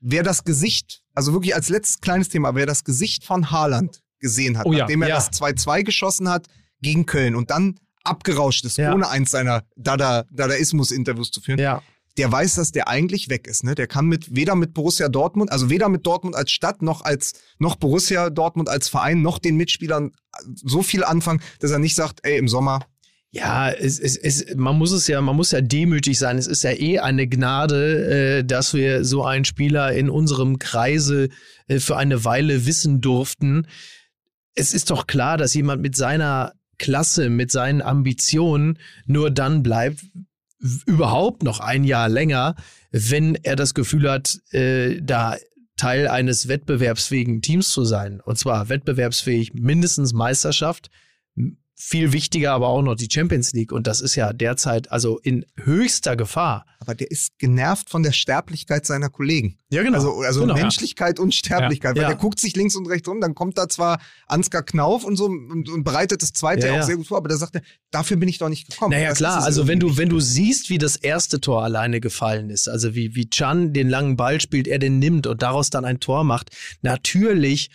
wer das Gesicht, also wirklich als letztes kleines Thema, wer das Gesicht von Haaland gesehen hat, Oh ja, nachdem er ja. das 2-2 geschossen hat gegen Köln und dann abgerauscht ist, Ja. ohne eins seiner Dada, Dadaismus-Interviews zu führen, Ja. der weiß, dass der eigentlich weg ist. Ne? Der kann mit weder mit Borussia Dortmund, also weder mit Dortmund als Stadt noch als noch Borussia Dortmund als Verein noch den Mitspielern so viel anfangen, dass er nicht sagt, ey im Sommer. Ja, es, es, es, man muss es ja, man muss ja demütig sein. Es ist ja eh eine Gnade, äh, dass wir so einen Spieler in unserem Kreise äh, für eine Weile wissen durften. Es ist doch klar, dass jemand mit seiner Klasse, mit seinen Ambitionen nur dann bleibt, überhaupt noch ein Jahr länger, wenn er das Gefühl hat, äh, da Teil eines wettbewerbsfähigen Teams zu sein. Und zwar wettbewerbsfähig mindestens Meisterschaft, viel wichtiger aber auch noch die Champions League. Und das ist ja derzeit also in höchster Gefahr. Aber der ist genervt von der Sterblichkeit seiner Kollegen. Ja, genau. Also, also Genau. Menschlichkeit und Sterblichkeit. Weil Ja. der guckt sich links und rechts rum, dann kommt da zwar Ansgar Knauf und so und, und bereitet das zweite Ja, auch ja. sehr gut vor, aber da sagt er, dafür bin ich doch nicht gekommen. Naja, Das klar, also wenn du, wenn du siehst, wie das erste Tor alleine gefallen ist, also wie, wie Chan den langen Ball spielt, er den nimmt und daraus dann ein Tor macht, natürlich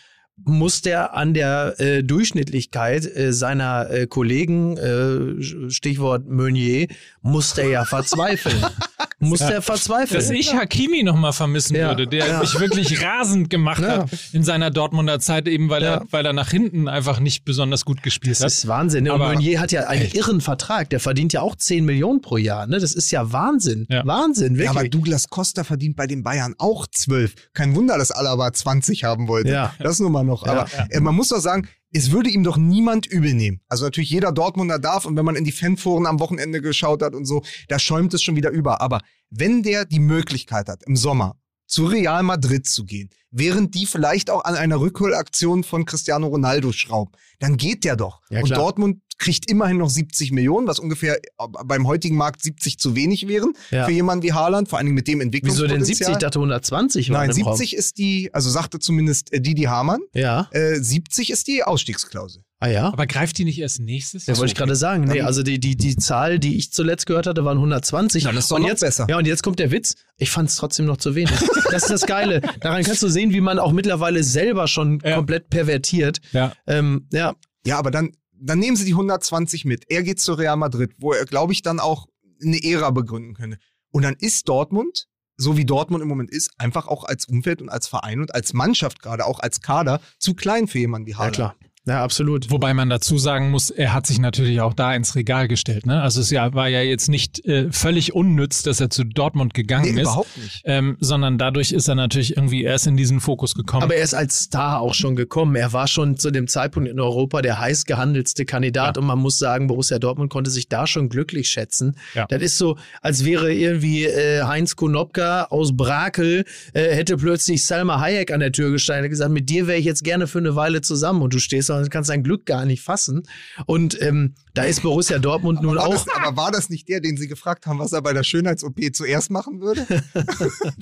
muss der an der äh, Durchschnittlichkeit äh, seiner äh, Kollegen, äh, Stichwort Meunier, muss der ja verzweifeln. <laughs> muss der verzweifeln. Dass ich Hakimi noch mal vermissen Ja. würde, der Ja. mich wirklich <laughs> rasend gemacht Ja. hat in seiner Dortmunder Zeit, eben weil, Ja. er, weil er nach hinten einfach nicht besonders gut gespielt Das hat. ist Wahnsinn. ne? Und Meunier hat ja einen irren Vertrag. Der verdient ja auch 10 Millionen pro Jahr. Ne? Das ist ja Wahnsinn. Ja. Wahnsinn, Ja, aber wirklich. Douglas Costa verdient bei den Bayern auch 12. Kein Wunder, dass Alaba 20 haben wollte. Ja. Das nur mal noch. Aber äh, man muss doch sagen, es würde ihm doch niemand übel nehmen. Also natürlich jeder Dortmunder darf und wenn man in die Fanforen am Wochenende geschaut hat und so, da schäumt es schon wieder über. Aber wenn der die Möglichkeit hat, im Sommer zu Real Madrid zu gehen, während die vielleicht auch an einer Rückholaktion von Cristiano Ronaldo schrauben, dann geht der doch. Ja, und. Dortmund kriegt immerhin noch 70 Millionen, was ungefähr äh, beim heutigen Markt 70 zu wenig wären Ja. für jemanden wie Haaland, vor allen Dingen mit dem Wieso Entwicklungspotenzial. denn 70? Ich dachte 120 waren Nein, im Raum. 70 ist die, also sagte zumindest äh, Didi Hamann, Ja. äh, 70 ist die Ausstiegsklausel. Ah ja. Aber greift die nicht erst nächstes Das Jahr? wollte ich gerade sagen. Nee, also die, die, die Zahl, die ich zuletzt gehört hatte, waren 120. Dann ist doch und noch jetzt, besser. Ja, und jetzt kommt der Witz. Ich fand es trotzdem noch zu wenig. <laughs> Das ist das Geile. Daran kannst du sehen, wie man auch mittlerweile selber schon Ja. komplett pervertiert. Ja. Ähm, ja, Ja, aber dann, dann nehmen sie die 120 mit. Er geht zu Real Madrid, wo er, glaube ich, dann auch eine Ära begründen könnte. Und dann ist Dortmund, so wie Dortmund im Moment ist, einfach auch als Umfeld und als Verein und als Mannschaft gerade, auch als Kader, zu klein für jemanden wie ja Haaland. klar. Ja, absolut. Wobei man dazu sagen muss, er hat sich natürlich auch da ins Regal gestellt. Ne? Also es war ja jetzt nicht äh, völlig unnütz, dass er zu Dortmund gegangen Nee, ist, überhaupt nicht. ähm, sondern dadurch ist er natürlich irgendwie erst in diesen Fokus gekommen. Aber er ist als Star auch schon gekommen. Er war schon zu dem Zeitpunkt in Europa der heiß gehandelste Kandidat Ja. und man muss sagen, Borussia Dortmund konnte sich da schon glücklich schätzen. Ja. Das ist so, als wäre irgendwie äh, Heinz Konopka aus Brakel, äh, hätte plötzlich Salma Hayek an der Tür gestanden und gesagt, mit dir wäre ich jetzt gerne für eine Weile zusammen und du stehst da und kannst dein Glück gar nicht fassen. Und ähm, da ist Borussia Dortmund nun War auch. das, aber war das nicht der, den Sie gefragt haben, was er bei der Schönheits-OP zuerst machen würde? <laughs>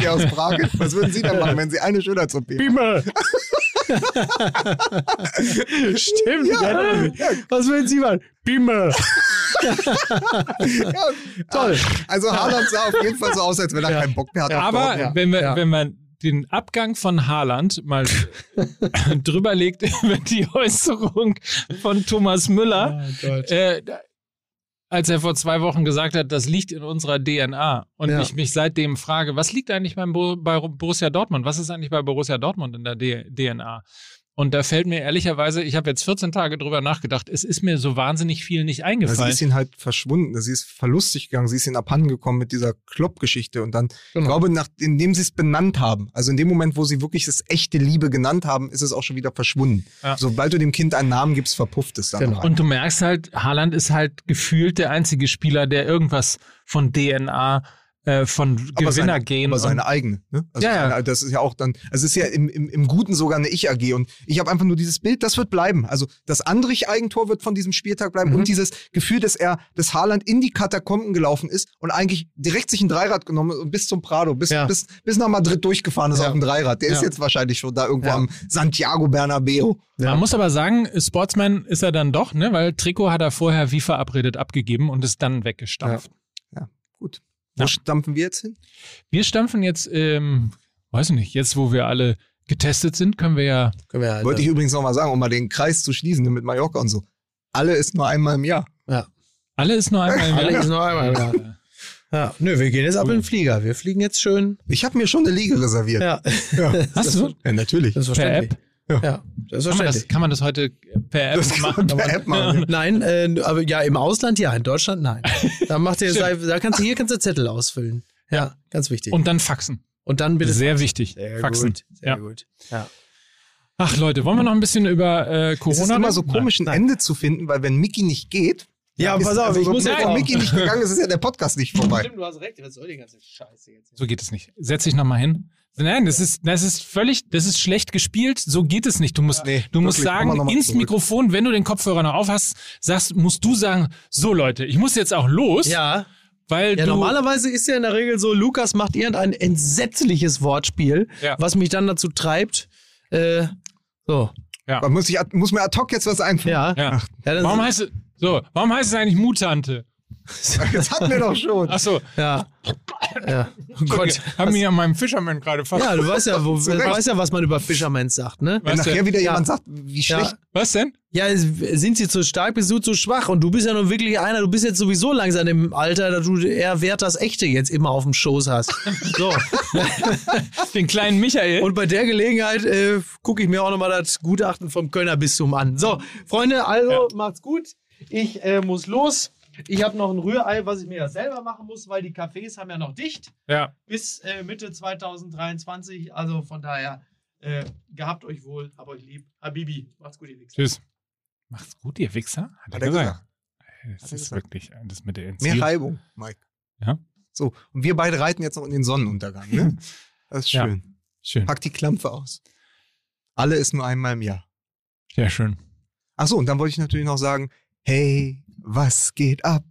der aus Prag? Was würden Sie denn machen, wenn Sie eine Schönheits-OP machen? Immer. <laughs> Stimmt. Ja. Was würden Sie machen? Bimmer. <laughs> Ja, Toll. Also Haaland sah auf jeden Fall so aus, als wenn er Ja. keinen Bock mehr hat. Aber Dortmund. ja, wenn, wir, ja. wenn man den Abgang von Haaland mal <laughs> drüber legt über die Äußerung von Thomas Müller, äh, da- als er vor zwei Wochen gesagt hat, das liegt in unserer DNA. Und Ja. ich mich seitdem frage, was liegt eigentlich beim Bo bei Borussia Dortmund? Was ist eigentlich bei Borussia Dortmund in der D DNA? Und da fällt mir ehrlicherweise, ich habe jetzt 14 Tage drüber nachgedacht, es ist mir so wahnsinnig viel nicht Ja, sie eingefallen. ist ihn halt verschwunden. Sie ist verlustig gegangen. Sie ist ihn abhanden gekommen mit dieser Klopp-Geschichte. Und dann, ich Genau. glaube, nach, indem sie es benannt haben, also in dem Moment, wo sie wirklich das echte Liebe genannt haben, ist es auch schon wieder verschwunden. Ja. Sobald du dem Kind einen Namen gibst, verpufft es dann. Genau. Und du merkst halt, Haaland ist halt gefühlt der einzige Spieler, der irgendwas von DNA, äh, von aber seine, Gewinnergehen. aber seine eigene. Ne? Also Ja, ja. Das ist ja auch dann, also es ist ja im, im, im Guten sogar eine Ich-AG. Und ich habe einfach nur dieses Bild, das wird bleiben. Also das Andrich-Eigentor wird von diesem Spieltag bleiben Mhm. und dieses Gefühl, dass er, dass Haaland in die Katakomben gelaufen ist und eigentlich direkt sich ein Dreirad genommen und bis zum Prado, bis, Ja. bis, bis nach Madrid durchgefahren ist Ja. auf dem Dreirad. Der ist Ja. jetzt wahrscheinlich schon da irgendwo Ja. am Santiago Bernabeo. Ja. Man muss aber sagen, Sportsman ist er dann doch, ne? weil Trikot hat er vorher wie verabredet abgegeben und ist dann weggestampft. Gut. Wo Ja. stampfen wir jetzt hin? Wir stampfen jetzt, ähm, weiß ich nicht, jetzt wo wir alle getestet sind, können wir ja, Können wir ja, Wollte ich übrigens noch mal sagen, um mal den Kreis zu schließen mit Mallorca und so. Alle ist nur einmal im Jahr. Ja. Alle ist nur einmal im Alle Jahr. ist nur einmal im Jahr. Ja, nö, wir gehen jetzt ab in den Flieger. Wir fliegen jetzt schön. Ich habe mir schon eine Liege reserviert. Ja, Hast du? Ja, natürlich. selbstverständlich. Per Ja, Kann man, das, kann man das heute per App Das machen? per App machen. <laughs> Nein, äh, aber ja, im Ausland ja, in Deutschland nein. Da macht ihr, <laughs> da kannst du hier kannst du Zettel ausfüllen. Ja, ganz wichtig. Und dann faxen. Und dann bitte Sehr wichtig. Sehr faxen. gut, sehr Ja. gut. Ja. Ach Leute, wollen wir noch ein bisschen über äh, Es Corona ist immer so komisch, ein Ende zu finden, weil wenn Mickey nicht geht, Ja, ist, pass auf, ich so, muss jetzt wenn. Mickey nicht <laughs> gegangen ist, ist ja der Podcast nicht vorbei. Stimmt, du hast recht. Was soll die ganze Scheiße jetzt? So geht es nicht. Setz dich nochmal hin. Nein, das ist, das ist völlig, das ist schlecht gespielt. So geht es nicht. Du musst, Nee, du musst wirklich, wir sagen, ins zurück. Mikrofon, wenn du den Kopfhörer noch auf hast, sagst, musst du sagen, so Leute, ich muss jetzt auch los, Ja, weil ja du, normalerweise ist ja in der Regel so, Lukas macht irgendein entsetzliches Wortspiel, Ja. was mich dann dazu treibt, äh, so, Man muss, ich, muss mir ad hoc jetzt was einfallen. ja. ja. ja dann, Warum heißt es, so, warum heißt es eigentlich Mutante? <laughs> Das hatten wir doch schon. Ach so, ja. ja. Oh Gott. haben wir an meinem Fischermann gerade fast. Ja, du weißt ja, wo, <laughs> weißt ja, was man über Fishermans sagt, ne? Wenn Was nachher denn? wieder Ja. jemand sagt, wie schlecht. Ja. Was denn? Ja, sind sie zu stark, bist du zu schwach? Und du bist ja nun wirklich einer, du bist jetzt sowieso langsam im Alter, dass du eher Wert das Echte jetzt immer auf dem Schoß hast. <laughs> So. Den kleinen Michael. Und bei der Gelegenheit äh, gucke ich mir auch nochmal das Gutachten vom Kölner Bistum an. So, Freunde, also macht's gut. Ich äh, muss los. Ich habe noch ein Rührei, was ich mir ja selber machen muss, weil die Cafés haben ja noch dicht ja. bis äh, Mitte 2023. Also von daher, äh, gehabt euch wohl, hab euch lieb. Habibi, macht's gut, ihr Wichser. Tschüss. Macht's gut, ihr Wichser. Hat er gesagt. Das Hat er ist gesagt. wirklich das mit der Mehr Entziehung. Reibung, Mike. Ja. So, und wir beide reiten jetzt noch in den Sonnenuntergang, ne? <laughs> Das ist Ja. schön. Schön. Pack die Klampfe aus. Alle ist nur einmal im Jahr. Sehr schön. Ach so, und dann wollte ich natürlich noch sagen, hey, was geht ab?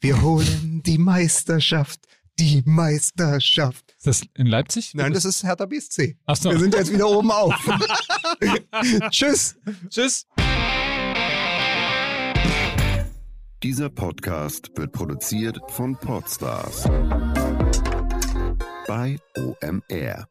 Wir holen die Meisterschaft, die Meisterschaft. Ist das in Leipzig? Nein, das ist Hertha BSC. Ach so. Wir sind jetzt wieder oben auf. <laughs> Tschüss. Tschüss. Dieser Podcast wird produziert von Podstars bei OMR.